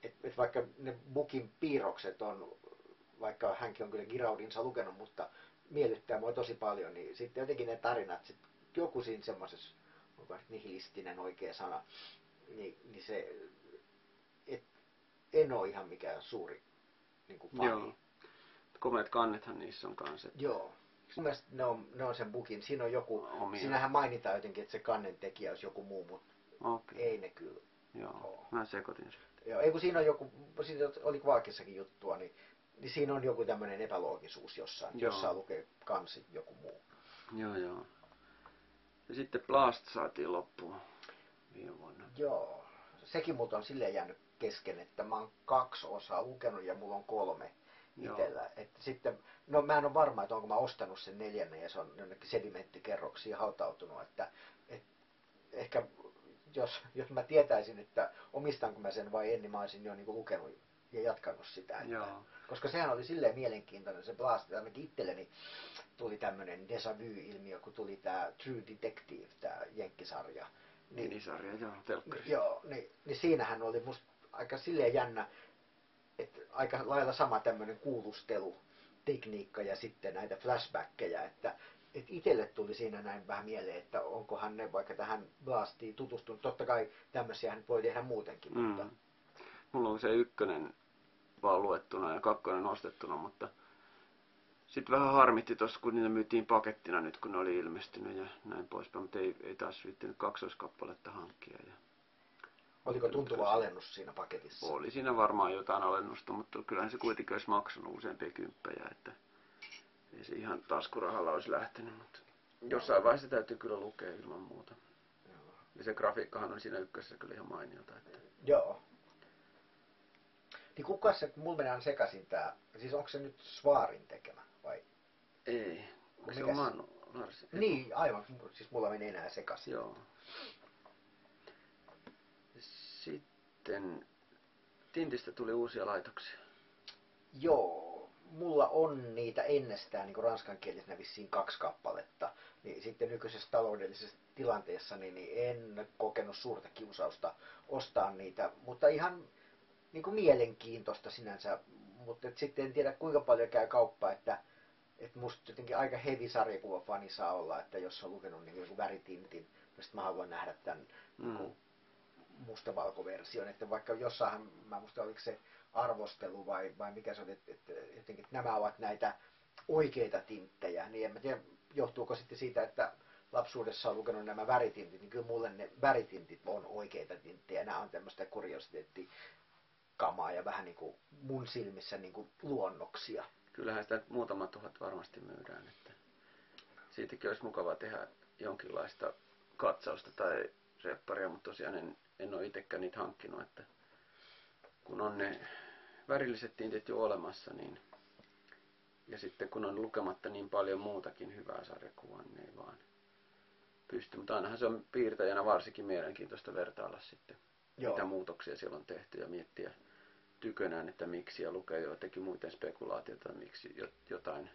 et, et vaikka ne Bukin piirrokset on, vaikka hänkin on kyllä Giraudinsa lukenut, mutta miellyttää mua tosi paljon, niin sitten jotenkin ne tarinat, sit joku siinä semmoisessa, onko nyt nihilistinen oikea sana, niin, niin se, et, en ole ihan mikään suuri niin kuin fani. Joo. Komeat kannethan niissä on kanssa. Joo. Mun mielestä ne on, ne on sen bukin. Siinä on joku, Omia. siinähän mainitaan jotenkin, että se kannen tekijä olisi joku muu, mutta Okei. ei ne kyllä. Joo. Oo. Mä sekoitin sen. Joo, ei kun siinä on joku, siinä oli Vaakissakin juttua, niin, niin siinä on joku tämmöinen epäloogisuus jossain. Joo. Jossain lukee kansi joku muu. Joo, joo. Ja sitten Blast saatiin loppuun viime vuonna. Joo. Sekin multa on silleen jäänyt kesken, että mä oon kaksi osaa lukenut ja mulla on kolme itsellä. Että sitten, no mä en ole varma, että onko mä ostanut sen neljännen ja se on jonnekin sedimenttikerroksiin hautautunut, että, et, ehkä jos, jos mä tietäisin, että omistanko mä sen vai en, niin mä olisin jo niinku lukenut ja jatkanut sitä. Että, Joo. Koska sehän oli silleen mielenkiintoinen se Blast, ainakin itselleni tuli tämmöinen déjà vu-ilmiö, kun tuli tämä True Detective, tämä jenkkisarja. Niin, Minisarja, joo, telkkari. Joo, niin, niin siinähän oli musta aika silleen jännä, että aika lailla sama tämmöinen kuulustelutekniikka ja sitten näitä flashbackkejä, että et itselle tuli siinä näin vähän mieleen, että onkohan ne vaikka tähän Blastiin tutustunut. Totta kai tämmöisiä voi tehdä muutenkin, mutta Mm. Mulla on se ykkönen vaan luettuna ja kakkonen ostettuna, mutta sitten vähän harmitti tuossa, kun niitä myytiin pakettina nyt, kun ne oli ilmestynyt ja näin poispäin, mutta ei, ei taas viittinyt kaksoiskappaletta hankkia. Ja oliko tuntuva alennus siinä paketissa? oli siinä varmaan jotain alennusta, mutta kyllähän se kuitenkin olisi maksanut useampia kymppejä, että ei se ihan taskurahalla olisi lähtenyt, mutta jossain vaiheessa täytyy kyllä lukea ilman muuta. Joo. Ja se grafiikkahan on siinä ykkösessä kyllä ihan mainiota. Että... Joo. Niin kuka se, mulla menee aina sekaisin tää, siis onko se nyt Svarin tekemä vai? Ei, se Mikäs? on Manu Larsi. Niin, aivan, siis mulla menee enää sekaisin. Joo. Sitten Tintistä tuli uusia laitoksia. Joo, mulla on niitä ennestään niin ranskankielisenä vissiin kaksi kappaletta. Niin sitten nykyisessä taloudellisessa tilanteessa niin, niin en kokenut suurta kiusausta ostaa niitä, mutta ihan niin kuin mielenkiintoista sinänsä. Mutta et sitten en tiedä kuinka paljon käy kauppa, että et musta jotenkin aika heavy sarjakuvafani saa olla, että jos on lukenut niin joku väritintin, niin sit mä haluan nähdä tämän Mm. mm. mustavalkoversion, että vaikka jossain, mä muista oliko se arvostelu vai, vai mikä se oli, että, että jotenkin että nämä ovat näitä oikeita tinttejä, niin en mä tiedä, johtuuko sitten siitä, että lapsuudessa on lukenut nämä väritintit, niin kyllä mulle ne väritintit on oikeita tinttejä, nämä on tämmöistä kuriositeettikamaa ja vähän niin kuin mun silmissä niin kuin luonnoksia. Kyllähän sitä muutama tuhat varmasti myydään. Että siitäkin olisi mukava tehdä jonkinlaista katsausta tai repparia, mutta tosiaan en, en ole itsekään niitä hankkinut. Että kun on ne värilliset tintit jo olemassa, niin ja sitten kun on lukematta niin paljon muutakin hyvää sarjakuvaa, niin ei vaan pysty. Mutta ainahan se on piirtäjänä varsinkin mielenkiintoista vertailla sitten, Joo. mitä muutoksia siellä on tehty ja miettiä tykönään, että miksi ja lukee joitakin muita spekulaatioita, miksi jo- jotain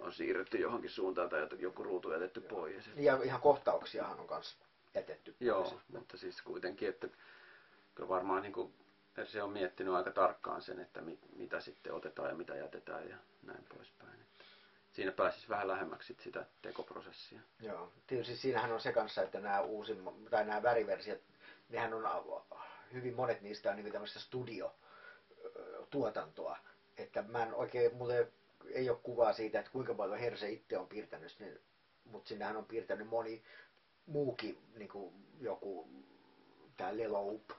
on siirretty johonkin suuntaan tai joku ruutu jätetty pois. Ja ihan kohtauksiahan on myös jätetty pois. Joo, mutta siis kuitenkin, että kyllä varmaan niin kuin, se on miettinyt aika tarkkaan sen, että mit, mitä sitten otetaan ja mitä jätetään ja näin poispäin. Että siinä pääsisi vähän lähemmäksi sit sitä tekoprosessia. Joo, tietysti siinähän on se kanssa, että nämä uusimmat, tai nämä väriversiot, nehän on, hyvin monet niistä on niin tämmöistä studiotuotantoa. Että mä en oikein, mulle ei ole kuvaa siitä, että kuinka paljon Herse itse on piirtänyt, niin, mutta sinnehän on piirtänyt moni muukin, niin kuin joku, tämä Leloup,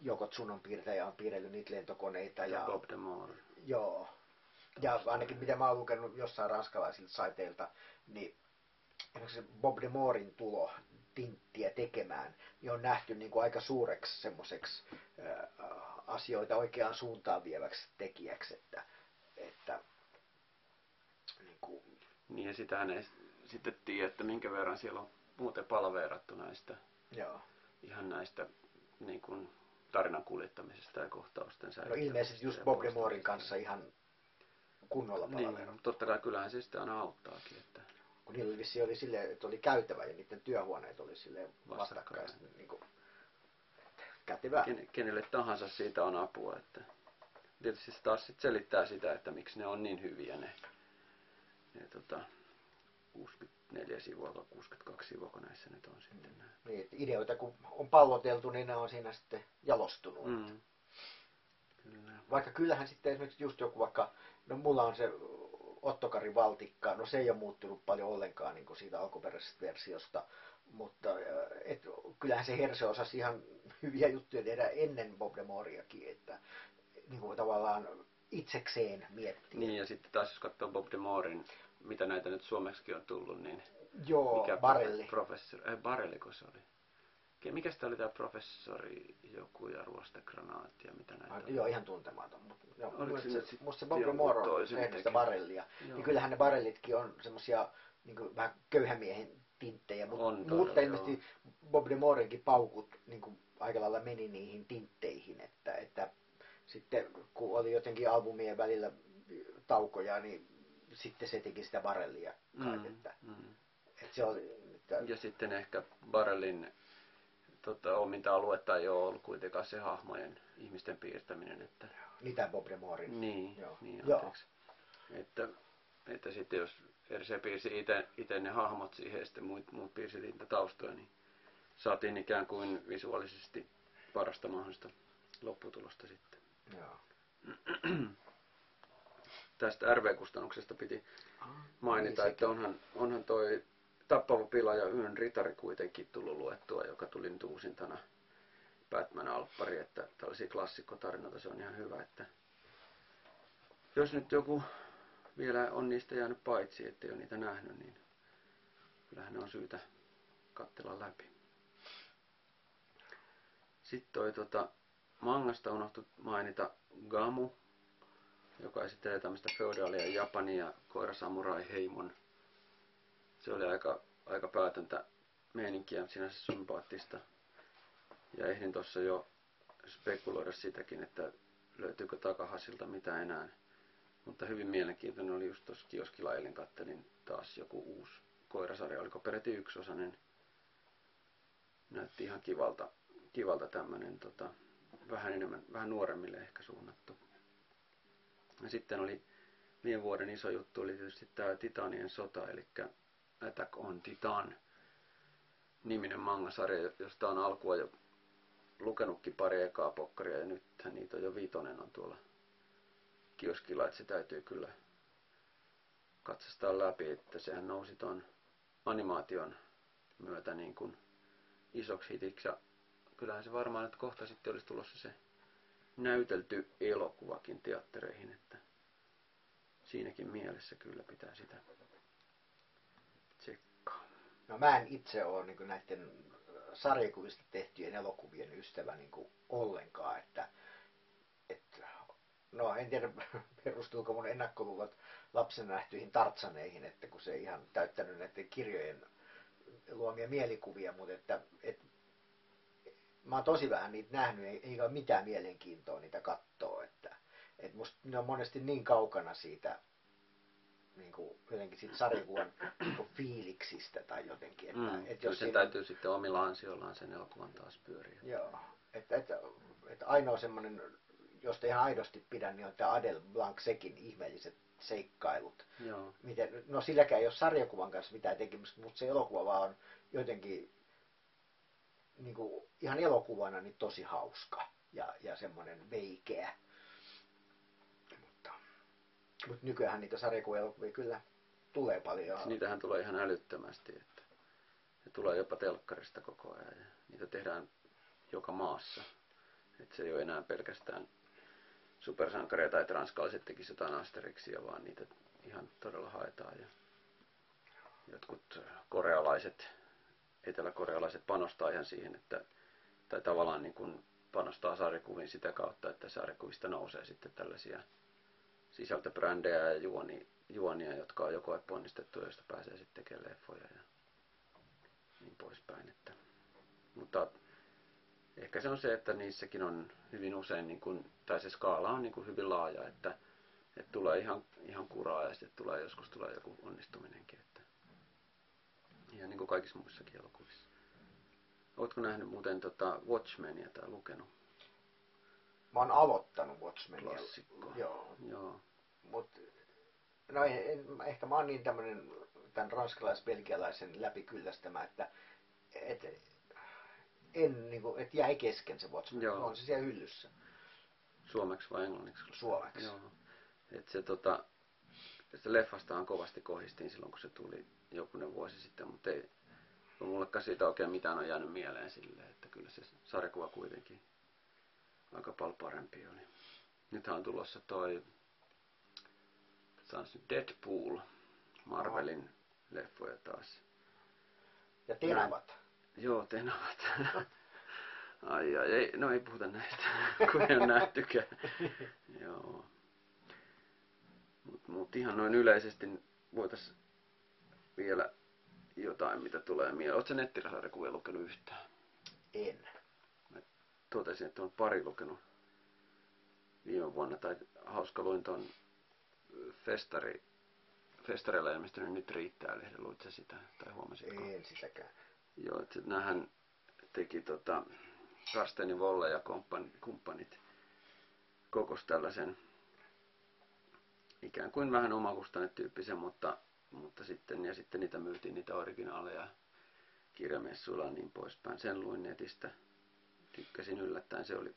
joko Tsunon piirtäjä on piirrellyt niitä lentokoneita. Ja Ja, Bob de Moore. Joo. Ja ainakin mitä mä oon lukenut jossain ranskalaisilta saiteilta, niin esimerkiksi se Bob de Moorin tulo tinttiä tekemään, niin on nähty niin kuin aika suureksi semmoiseksi asioita oikeaan suuntaan vieväksi tekijäksi, että, että niin kuin, Niin ja sitähän ei sitten tiedä, että minkä verran siellä on muuten palveerattu näistä, joo. ihan näistä niin kuin tarinan kuljettamisesta ja kohtausten No säilyttämisestä ilmeisesti just Bob Moorin kanssa ihan kunnolla palvellut. Niin, totta kai kyllähän se sitten aina auttaakin, että Kun niillä vissiin oli silleen, että oli käytävä ja niiden työhuoneet oli silleen Vastakkain. vastakkain. Niin kuin, kätevä. Ken, kenelle tahansa siitä on apua. Että tietysti se taas sit selittää sitä, että miksi ne on niin hyviä ne, ne tota, 64 sivua vai 62 sivua, kun näissä nyt on sitten nämä. Niin, ideoita kun on palloteltu, niin ne on siinä sitten jalostunut. Mm. Kyllä. Vaikka kyllähän sitten esimerkiksi just joku vaikka, no mulla on se Ottokari Valtikka, no se ei ole muuttunut paljon ollenkaan niin kuin siitä alkuperäisestä versiosta, mutta äh, et, kyllähän se Herse osasi ihan hyviä juttuja tehdä ennen Bob de Moriakin, että niin kuin tavallaan itsekseen miettiä. Niin ja sitten taas jos katsoo Bob de Moorin, mitä näitä nyt suomeksi on tullut, niin Joo, mikä Barelli. professori, ei Barelliko se oli? Ke- Mikä sitä oli tämä professori joku ja ruostegranaatti ja mitä näitä Ah? Joo, ihan tuntematon. Mutta, joo, Oliko se se, musta se Bob de jonkun Moro on tehnyt sitä barellia. Joo. Niin kyllähän ne barellitkin on semmosia niin vähän köyhämiehen tinttejä, mutta, On todella, mutta ilmeisesti Bob de Morenkin paukut niin kuin aika lailla meni niihin tintteihin, että, että sitten kun oli jotenkin albumien välillä taukoja, niin sitten se teki sitä barellia kai, Mm, mm. että se oli, että, Ja sitten ehkä Barellin tota, ominta aluetta ei ole ollut kuitenkaan se hahmojen ihmisten piirtäminen, että mitä Bob de Morin. Niin, Joo. niin Joo. anteeksi. Että, että sitten jos RC piirsi itse ne hahmot siihen ja sitten muut, muut piirsi niitä taustoja, niin saatiin ikään kuin visuaalisesti parasta mahdollista lopputulosta sitten. Joo. Tästä RV-kustannuksesta piti mainita, niin että onhan, onhan toi Tappava pila ja Yön ritari kuitenkin tullut luettua, joka tuli nyt uusintana. Batman-alppari, että tällaisia klassikkotarinoita, se on ihan hyvä, että jos nyt joku vielä on niistä jäänyt paitsi, ettei ole niitä nähnyt, niin kyllähän ne on syytä katsella läpi. Sitten toi tota, mangasta unohtu mainita Gamu, joka esittelee tämmöistä feodaalia Japania koirasamurai heimon. Se oli aika, aika päätöntä meininkiä, sinänsä sympaattista. Ja ehdin tuossa jo spekuloida sitäkin, että löytyykö takahasilta mitä enää. Mutta hyvin mielenkiintoinen oli just tuossa kioskilla eilen kattelin taas joku uusi koirasarja, oliko peräti yksiosainen. Näytti ihan kivalta, kivalta tämmönen tota, vähän enemmän, vähän nuoremmille ehkä suunnattu. Ja sitten oli viime vuoden iso juttu oli tietysti tämä Titanien sota, eli Attack on Titan niminen mangasarja, josta on alkua jo lukenutkin pari ekaa pokkaria ja nythän niitä on jo viitonen on tuolla kioskilla, että se täytyy kyllä katsastaa läpi, että sehän nousi tuon animaation myötä niin kuin isoksi hitiksi ja kyllähän se varmaan nyt kohta sitten olisi tulossa se näytelty elokuvakin teattereihin, että siinäkin mielessä kyllä pitää sitä tsekkaa. No mä en itse ole niin näiden sarjakuvista tehtyjen elokuvien ystävä niin ollenkaan, että, että no en tiedä perustuuko mun ennakkoluulot lapsen nähtyihin tartsaneihin, että kun se ei ihan täyttänyt näiden kirjojen luomia mielikuvia, mutta että, että mä oon tosi vähän niitä nähnyt, ei- eikä ole mitään mielenkiintoa niitä katsoa, että, että musta ne on monesti niin kaukana siitä niin kuin jotenkin siitä sarjakuvan niin kuin fiiliksistä tai jotenkin, että, Mm, kyllä jos sen siinä- täytyy sitten omilla ansioillaan sen elokuvan taas pyöriä. Joo, että, että, että ainoa semmoinen, josta ihan aidosti pidän, niin on tämä Adel Blanc-Sekin ihmeelliset seikkailut. Joo. Miten, no silläkään ei ole sarjakuvan kanssa mitään tekemistä, mutta se elokuva vaan on jotenkin niin kuin, ihan elokuvana niin tosi hauska ja, ja semmoinen veikeä. Mutta, mutta nykyään niitä sarjakuvaelokuvia kyllä tulee paljon. Niitähän tulee ihan älyttömästi, että ne tulee jopa telkkarista koko ajan ja niitä tehdään joka maassa. Että se ei ole enää pelkästään supersankareita tai ranskalaiset tekisivät jotain Asterixia, vaan niitä ihan todella haetaan. Ja jotkut korealaiset, eteläkorealaiset panostaa ihan siihen, että, tai tavallaan niin kuin panostaa sarjakuviin sitä kautta, että sarjakuvista nousee sitten tällaisia sisältöbrändejä ja juoni, juonia, jotka on joko ponnistettu, joista pääsee sitten tekemään leffoja ja niin poispäin. Että, mutta ehkä se on se, että niissäkin on hyvin usein, niin kuin, tai se skaala on niin kuin hyvin laaja, että, että tulee ihan, ihan kuraa ja sitten tulee, joskus tulee joku onnistuminenkin. Että, ihan niin kuin kaikissa muissakin elokuvissa. Ootko nähnyt muuten tota Watchmenia tai lukenut? Mä oon aloittanut Watchmenia. Klassikko. Joo. Joo. Mut, no en, en, ehkä mä oon niin tämmönen tämän ranskalais-belgialaisen läpikyllästämä, että et, en niinku, et jäi kesken se Watchmen. Joo. On se siellä hyllyssä Suomeksi vai englanniksi? suomeksi. Joo. Et se tota, se leffastaan kovasti kohistiin silloin, kun se tuli jokunen vuosi sitten, mutta ei mullekaan siitä oikein mitään on jäänyt mieleen silleen, että kyllä se sarjakuva kuitenkin aika paljon parempi oli. Nythän on tulossa toi Deadpool, Marvelin leffoja taas. Ja teravat. Joo, tenavat. ai ai, ei, no ei puhuta näistä, kun ei ole nähtykään. Joo. Mutta mut ihan noin yleisesti voitais vielä jotain, mitä tulee mieleen. Oletko nettisarjakuvia lukenut yhtään? En. Totesin, että on pari lukenut viime vuonna, tai hauska luin tuon Festari, Festareilla ilmestynyt Nyt riittää lehden, luitko sitä, tai huomasitko? En sitäkään. Joo, että nähän teki tota, Karsteni Volle ja kumppanit kokos tällaisen ikään kuin vähän omakustannetyyppisen, mutta, mutta sitten, ja sitten niitä myytiin niitä originaaleja kirjamessuilla ja niin poispäin. Sen luin netistä. Tykkäsin yllättäen. Se oli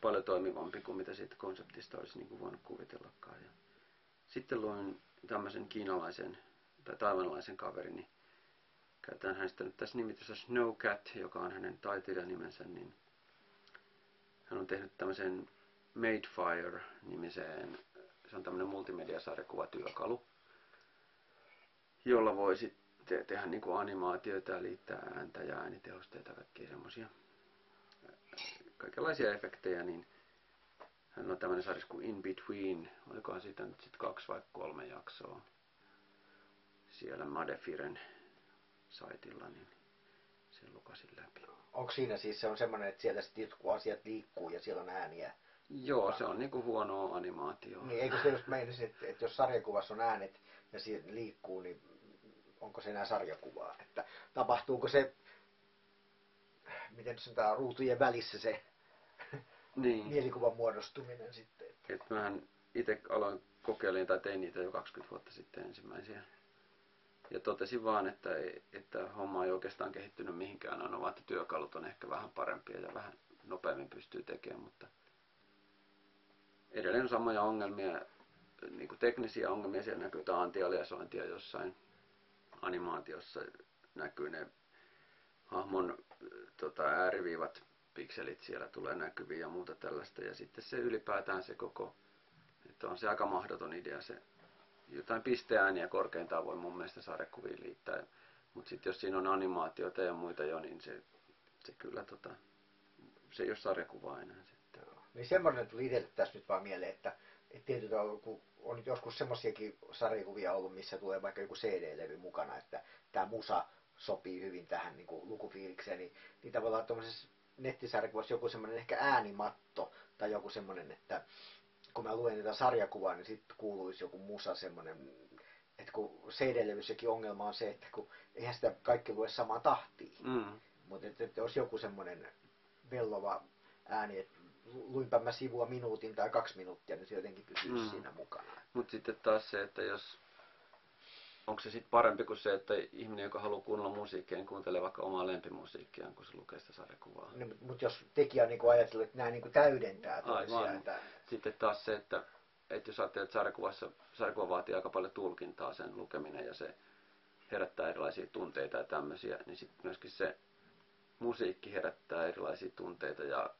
paljon toimivampi kuin mitä siitä konseptista olisi niin kuin voinut kuvitellakaan. Ja sitten luin tämmöisen kiinalaisen tai taivanlaisen kaverini. Käytän hänestä nyt tässä nimityssä Snowcat, joka on hänen taiteilijanimensä, niin hän on tehnyt tämmöisen Madefire-nimiseen, on tämmöinen multimediasarjakuvatyökalu, jolla voi sitten tehdä niin kuin animaatioita ja liittää ääntä ja äänitehosteita ja kaikkia semmoisia kaikenlaisia efektejä, niin hän on tämmöinen sarja kuin In Between, olikohan siitä nyt sitten kaksi vai kolme jaksoa siellä Madefiren saitilla, niin sen lukasin läpi. Onko siinä siis se on semmoinen, että siellä sitten jotkut asiat liikkuu ja siellä on ääniä? Joo, se on niinku huonoa animaatioa. Niin eikö se just meinasin, että, että jos sarjakuvassa on äänet ja siinä liikkuu, niin onko se enää sarjakuvaa? Että tapahtuuko se, miten tämä ruutujen välissä se niin. mielikuvan muodostuminen sitten? Että... Et mähän itse aloin kokeilin tai tein niitä jo 20 vuotta sitten ensimmäisiä. Ja totesin vaan, että, että homma ei oikeastaan kehittynyt mihinkään, on vaan, että työkalut on ehkä vähän parempia ja vähän nopeammin pystyy tekemään, mutta edelleen samoja ongelmia, niin kuin teknisiä ongelmia, siellä näkyy antialiasointia jossain animaatiossa, näkyy ne hahmon tota, ääriviivat, pikselit siellä tulee näkyviä ja muuta tällaista, ja sitten se ylipäätään se koko, että on se aika mahdoton idea se jotain pisteääniä korkeintaan voi mun mielestä sarjakuviin liittää. Mutta sitten jos siinä on animaatioita ja muita jo, niin se, se kyllä tota, se ei ole sarjakuvaa enää sitten. Niin semmoinen tuli itselle tässä nyt vaan mieleen, että, että tietyllä tavalla, kun on nyt joskus semmoisiakin sarjakuvia ollut, missä tulee vaikka joku CD-levy mukana, että tämä musa sopii hyvin tähän niin kuin lukufiilikseen, niin, niin tavallaan tuommoisessa nettisarjakuvassa joku semmoinen ehkä äänimatto tai joku semmoinen, että kun mä luen niitä sarjakuvaa, niin sitten kuuluisi joku musa semmoinen, että kun CD-levyssäkin ongelma on se, että kun eihän sitä kaikki lue samaan tahtiin. Mm. Mutta että, että olisi joku semmoinen vellova ääni, että luinpä mä sivua minuutin tai kaksi minuuttia, niin se jotenkin pysyisi Mm. siinä mukana. Mutta sitten taas se, että jos, onko se sitten parempi kuin se, että ihminen, joka haluaa kuunnella musiikkia, niin kuuntelee vaikka omaa lempimusiikkiaan, kun se lukee sitä sarjakuvaa. Niin, mutta mut jos tekijä on niin ajatellut, että nämä niin täydentää toisiaan, että Sitten taas se, että, että jos ajattelee, että sarjakuvassa, sarjakuva vaatii aika paljon tulkintaa sen lukeminen ja se herättää erilaisia tunteita ja tämmöisiä, niin sitten myöskin se musiikki herättää erilaisia tunteita ja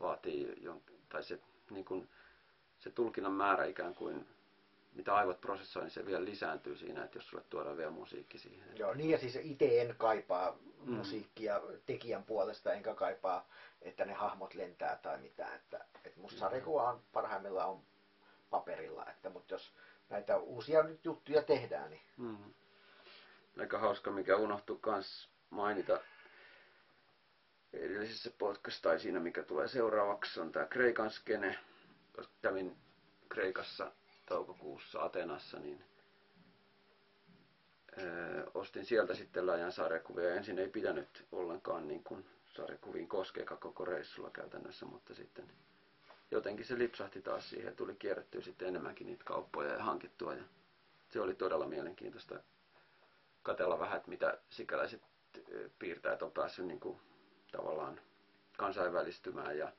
vaatii, tai se, niin kun, se tulkinnan määrä ikään kuin, mitä aivot prosessoi, niin se vielä lisääntyy siinä, että jos sulle tuodaan vielä musiikki siihen. Joo, niin ja siis itse en kaipaa Mm. musiikkia tekijän puolesta, enkä kaipaa, että ne hahmot lentää tai mitään. Että, että musta Mm. on parhaimmillaan on paperilla, että, mutta jos näitä uusia nyt juttuja tehdään, niin Mm. Aika hauska, mikä unohtui kans mainita edellisessä podcast tai siinä, mikä tulee seuraavaksi, on tämä Kreikan skene. Kävin Kreikassa toukokuussa Atenassa, niin Öö, ostin sieltä sitten laajan sarjakuvia. Ensin ei pitänyt ollenkaan niin kuin sarjakuviin koskea koko reissulla käytännössä, mutta sitten jotenkin se lipsahti taas siihen. Tuli kierrettyä sitten enemmänkin niitä kauppoja ja hankittua. Ja se oli todella mielenkiintoista katella vähän, että mitä sikäläiset piirtäjät on päässyt niin kuin, tavallaan kansainvälistymään ja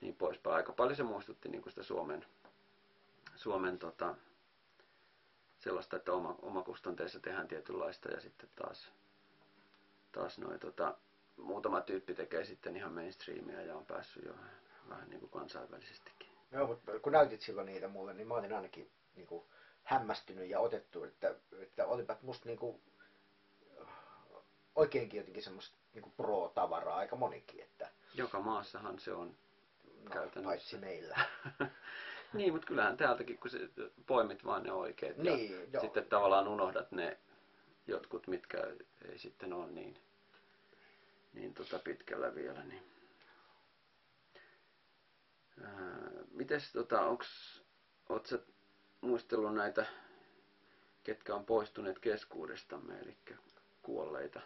niin poispäin. Aika paljon se muistutti niin kuin sitä Suomen, Suomen tota, sellaista, että oma, omakustanteessa tehdään tietynlaista ja sitten taas, taas noi, tota, muutama tyyppi tekee sitten ihan mainstreamia ja on päässyt jo vähän niin kuin kansainvälisestikin. Joo, mutta kun näytit silloin niitä mulle, niin mä olin ainakin niin kuin hämmästynyt ja otettu, että, että olivat musta niin kuin, oikeinkin jotenkin semmoista niin pro-tavaraa aika monikin. Että, Joka maassahan se on no, käytännössä. Paitsi meillä. niin, mutta kyllähän täältäkin, kun poimit vaan ne oikeat niin, ja joo. sitten tavallaan unohdat ne jotkut, mitkä ei sitten ole niin, niin tota pitkällä vielä. Niin. Ää, mites, tota, onks, oot sä muistellut näitä, ketkä on poistuneet keskuudestamme, eli kuolleita?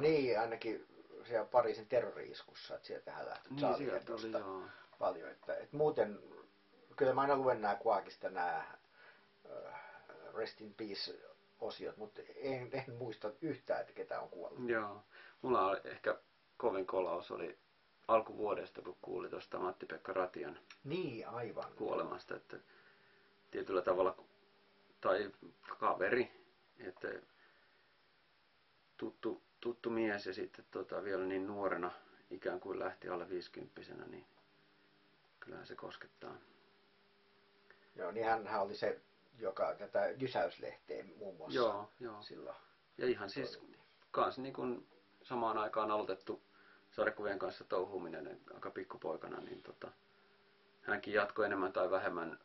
Niin, ainakin siellä Pariisin terrori-iskussa, että sieltähän lähti Niin, Charlie sieltä oli, joo. paljon. Että, että muuten, kyllä mä aina luen nämä Kuakista nämä äh, Rest in Peace-osiot, mutta en, en muista yhtään, että ketä on kuollut. Joo. Mulla oli ehkä kovin kolaus oli alkuvuodesta, kun kuuli tuosta Matti-Pekka Ratian Niin, aivan. kuolemasta, että tietyllä tavalla, tai kaveri, että tuttu, tuttu mies ja sitten tota, vielä niin nuorena ikään kuin lähti alle viisikymppisenä, niin kyllähän se koskettaa. Joo, niin hän, oli se, joka tätä Jysäyslehteä muun muassa Joo, joo. silloin Ja ihan siis kans niin kuin samaan aikaan aloitettu sarjakuvien kanssa touhuminen aika pikkupoikana, niin tota, hänkin jatkoi enemmän tai vähemmän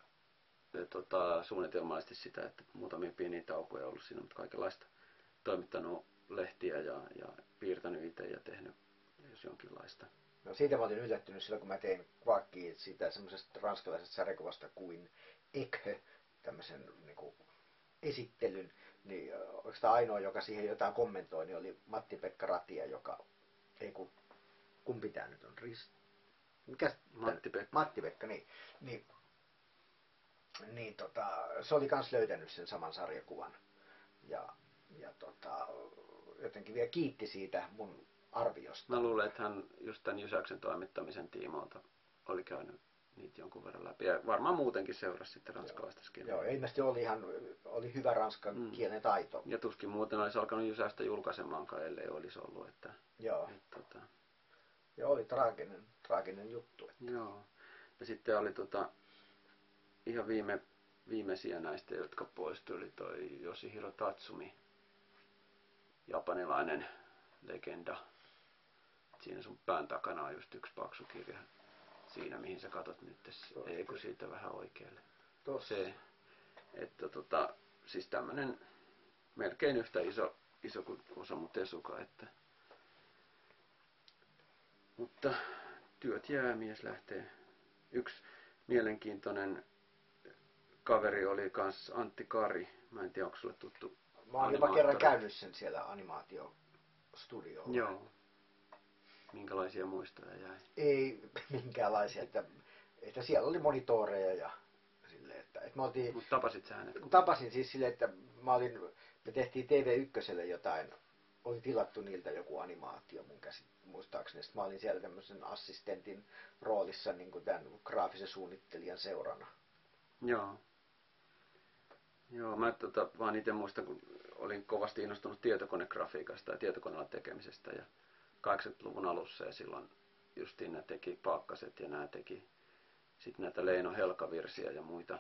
eh, tota, suunnitelmallisesti sitä, että muutamia pieniä taukoja ollut siinä, mutta kaikenlaista toimittanut lehtiä ja, ja piirtänyt itse ja tehnyt jos jonkinlaista. No siitä mä olin yllättynyt silloin, kun mä tein Quackiin siitä semmoisesta ranskalaisesta sarjakuvasta kuin Ekhe, tämmöisen niin kuin, esittelyn, niin oikeastaan ainoa, joka siihen jotain kommentoi, niin oli Matti-Pekka Ratia, joka, ei kun, kumpi tää nyt on, Rist, mikä Matti-Pekka. Matti-Pekka, niin, niin, niin tota, se oli kans löytänyt sen saman sarjakuvan. Ja, ja tota, jotenkin vielä kiitti siitä mun arviosta. Mä luulen, että hän just tämän Jysäyksen toimittamisen tiimoilta oli käynyt niitä jonkun verran läpi. Ja varmaan muutenkin seurasi sitten ranskalaista skeneä. Joo, ilmeisesti oli ihan oli hyvä ranskan Mm. kielen taito. Ja tuskin muuten olisi alkanut Jysäystä julkaisemaankaan, ellei olisi ollut. Että, Joo, että, tota, ja oli traaginen, traaginen juttu. Joo. Ja sitten oli tota, ihan viime, viimeisiä näistä, jotka poistui, oli toi Yoshihiro Tatsumi, japanilainen legenda. Siinä sun pään takana on just yksi paksu kirja. Siinä, mihin sä katot nyt. Ei kun siitä vähän oikealle. Tuossa. Se, että tota, siis tämmönen melkein yhtä iso, iso kuin Osamu Tesuka, että mutta työt jää, mies lähtee. Yksi mielenkiintoinen kaveri oli kans Antti Kari. Mä en tiedä, onko sulle tuttu. Mä oon jopa kerran käynyt sen siellä animaatiostudiolla. Joo. Minkälaisia muistoja jäi? Ei minkäänlaisia, että, että siellä oli monitoreja ja silleen, että, että me oltiin, Mutta tapasit sä hänet? tapasin siis silleen, että mä olin, me tehtiin TV1 jotain, oli tilattu niiltä joku animaatio mun käsit, muistaakseni. Sitten mä olin siellä tämmöisen assistentin roolissa niin kuin tämän graafisen suunnittelijan seurana. Joo. Joo, mä tota, vaan itse muistan, kun olin kovasti innostunut tietokonegrafiikasta ja tietokoneella tekemisestä ja 80-luvun alussa ja silloin justiin nämä teki Paakkaset ja nämä teki sitten näitä Leino Helkavirsiä ja muita.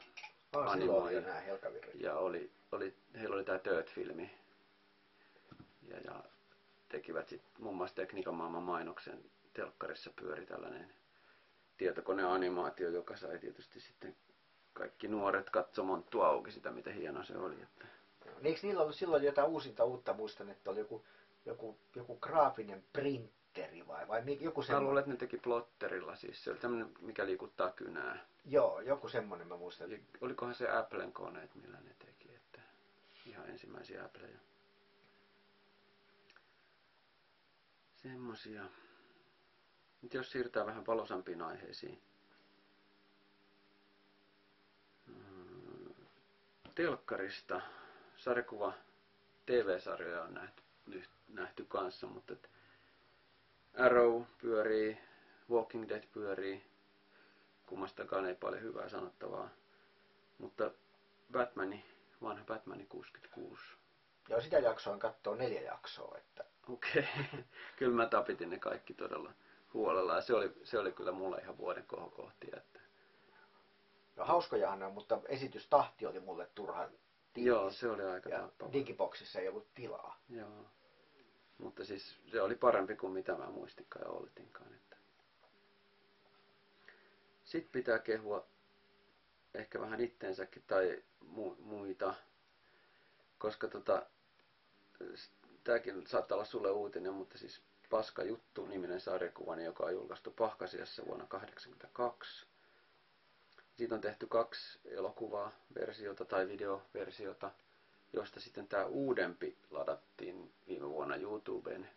Ah, nämä Helkavirrat. Ja oli, oli, heillä oli tämä Dirt-filmi ja, ja tekivät sitten muun muassa Tekniikan maailman mainoksen telkkarissa pyöri tällainen tietokoneanimaatio, joka sai tietysti sitten kaikki nuoret katsomaan tuo auki sitä, mitä hieno se oli. Että. No, Eikö niillä ollut silloin jotain uusinta uutta, muistan, että oli joku, joku, joku graafinen printeri vai, vai joku semmoinen? Mä luulen, että ne teki plotterilla siis. Se oli tämmöinen, mikä liikuttaa kynää. Joo, joku semmoinen mä muistan. Ja olikohan se Applen koneet, millä ne teki, että ihan ensimmäisiä Appleja. Semmoisia. Nyt jos siirrytään vähän valosampiin aiheisiin. Telkkarista sarjakuva TV-sarjoja on nähty, nähty kanssa, mutta et Arrow pyörii, Walking Dead pyörii, kummastakaan ei paljon hyvää sanottavaa. Mutta Batmani, vanha Batmani 66. Joo, sitä jaksoa katsoa neljä jaksoa. Että... Okei, okay. kyllä mä tapitin ne kaikki todella huolella ja se oli, se oli kyllä mulle ihan vuoden kohokohti. Että... No hauskojahan ne on, mutta esitystahti oli mulle turhan tiivis. Joo, se oli aika ja tappava. digiboksissa ei ollut tilaa. Joo. Mutta siis se oli parempi kuin mitä mä muistinkaan ja oletinkaan. Että... Sitten pitää kehua ehkä vähän itteensäkin tai mu- muita, koska tota, tämäkin saattaa olla sulle uutinen, mutta siis Paska juttu niminen sarjakuvani, joka on julkaistu Pahkasiassa vuonna 1982. Siitä on tehty kaksi elokuvaa, versiota tai videoversiota, josta sitten tämä uudempi ladattiin viime vuonna YouTubeen.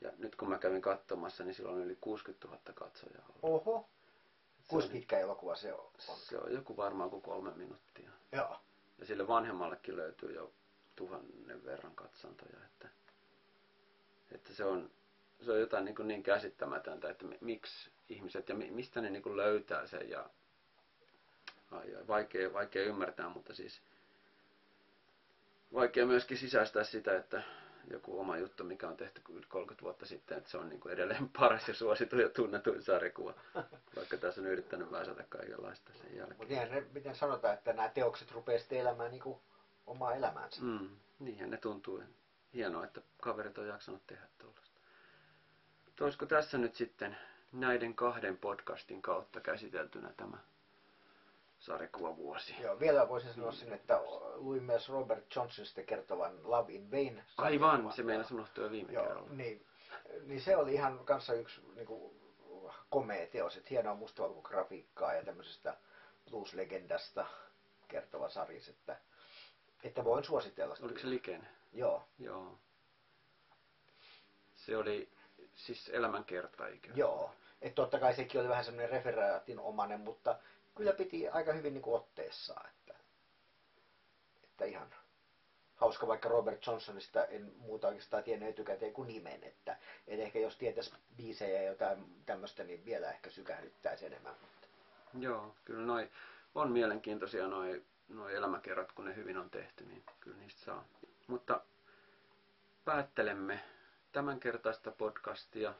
Ja nyt kun mä kävin katsomassa, niin silloin on yli 60 000 katsojaa. Oho. Kuinka pitkä elokuva se on? Se on joku varmaan kuin kolme minuuttia. Joo. Ja sille vanhemmallekin löytyy jo tuhannen verran katsantoja. Että, että se, on, se on jotain niin, niin käsittämätöntä, että miksi ihmiset ja mistä ne niin löytää sen. Ja, vaikea, vaikea ymmärtää, mutta siis vaikea myöskin sisäistää sitä, että joku oma juttu, mikä on tehty 30 vuotta sitten, että se on niin kuin edelleen paras ja suosituin ja tunnetuin sarjakuva, vaikka tässä on yrittänyt väsätä kaikenlaista sen jälkeen. Mutta miten sanotaan, että nämä teokset rupeaa sitten elämään niin kuin omaa elämäänsä. Mm, niinhän ne tuntuu. Hienoa, että kaverit on jaksanut tehdä tuollaista. Olisiko tässä nyt sitten näiden kahden podcastin kautta käsiteltynä tämä sarjakuvavuosi. Joo, vielä voisin sanoa sinne, että luin myös Robert Johnsonista kertovan Love in Vain. Aivan, se meillä unohtui jo viime Joo, kerralla. Niin, niin se oli ihan kanssa yksi niin kuin, komea teos, että hienoa mustavalkografiikkaa ja tämmöisestä blues-legendasta kertova sarjis, että, että voin suositella sitä. Oliko se Liken? Joo. Joo. Se oli siis elämänkerta ikään Joo. Että totta kai sekin oli vähän semmoinen referaatin omanen, mutta kyllä piti aika hyvin niin otteessaan. Että, että ihan hauska, vaikka Robert Johnsonista en muuta oikeastaan tiennyt etukäteen kuin nimen, että, että ehkä jos tietäisi biisejä ja jotain tämmöistä, niin vielä ehkä sykähdyttäisi enemmän. Mutta. Joo, kyllä noi on mielenkiintoisia noi, noi elämäkerrat, kun ne hyvin on tehty, niin kyllä niistä saa. Mutta päättelemme tämänkertaista podcastia.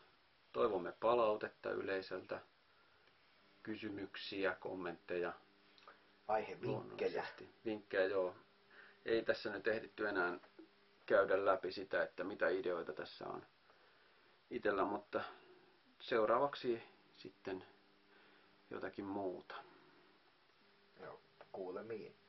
Toivomme palautetta yleisöltä kysymyksiä, kommentteja. Aihevinkkejä. Vinkkejä, joo. Ei tässä nyt ehditty enää käydä läpi sitä, että mitä ideoita tässä on itellä, mutta seuraavaksi sitten jotakin muuta. Joo, kuulemiin.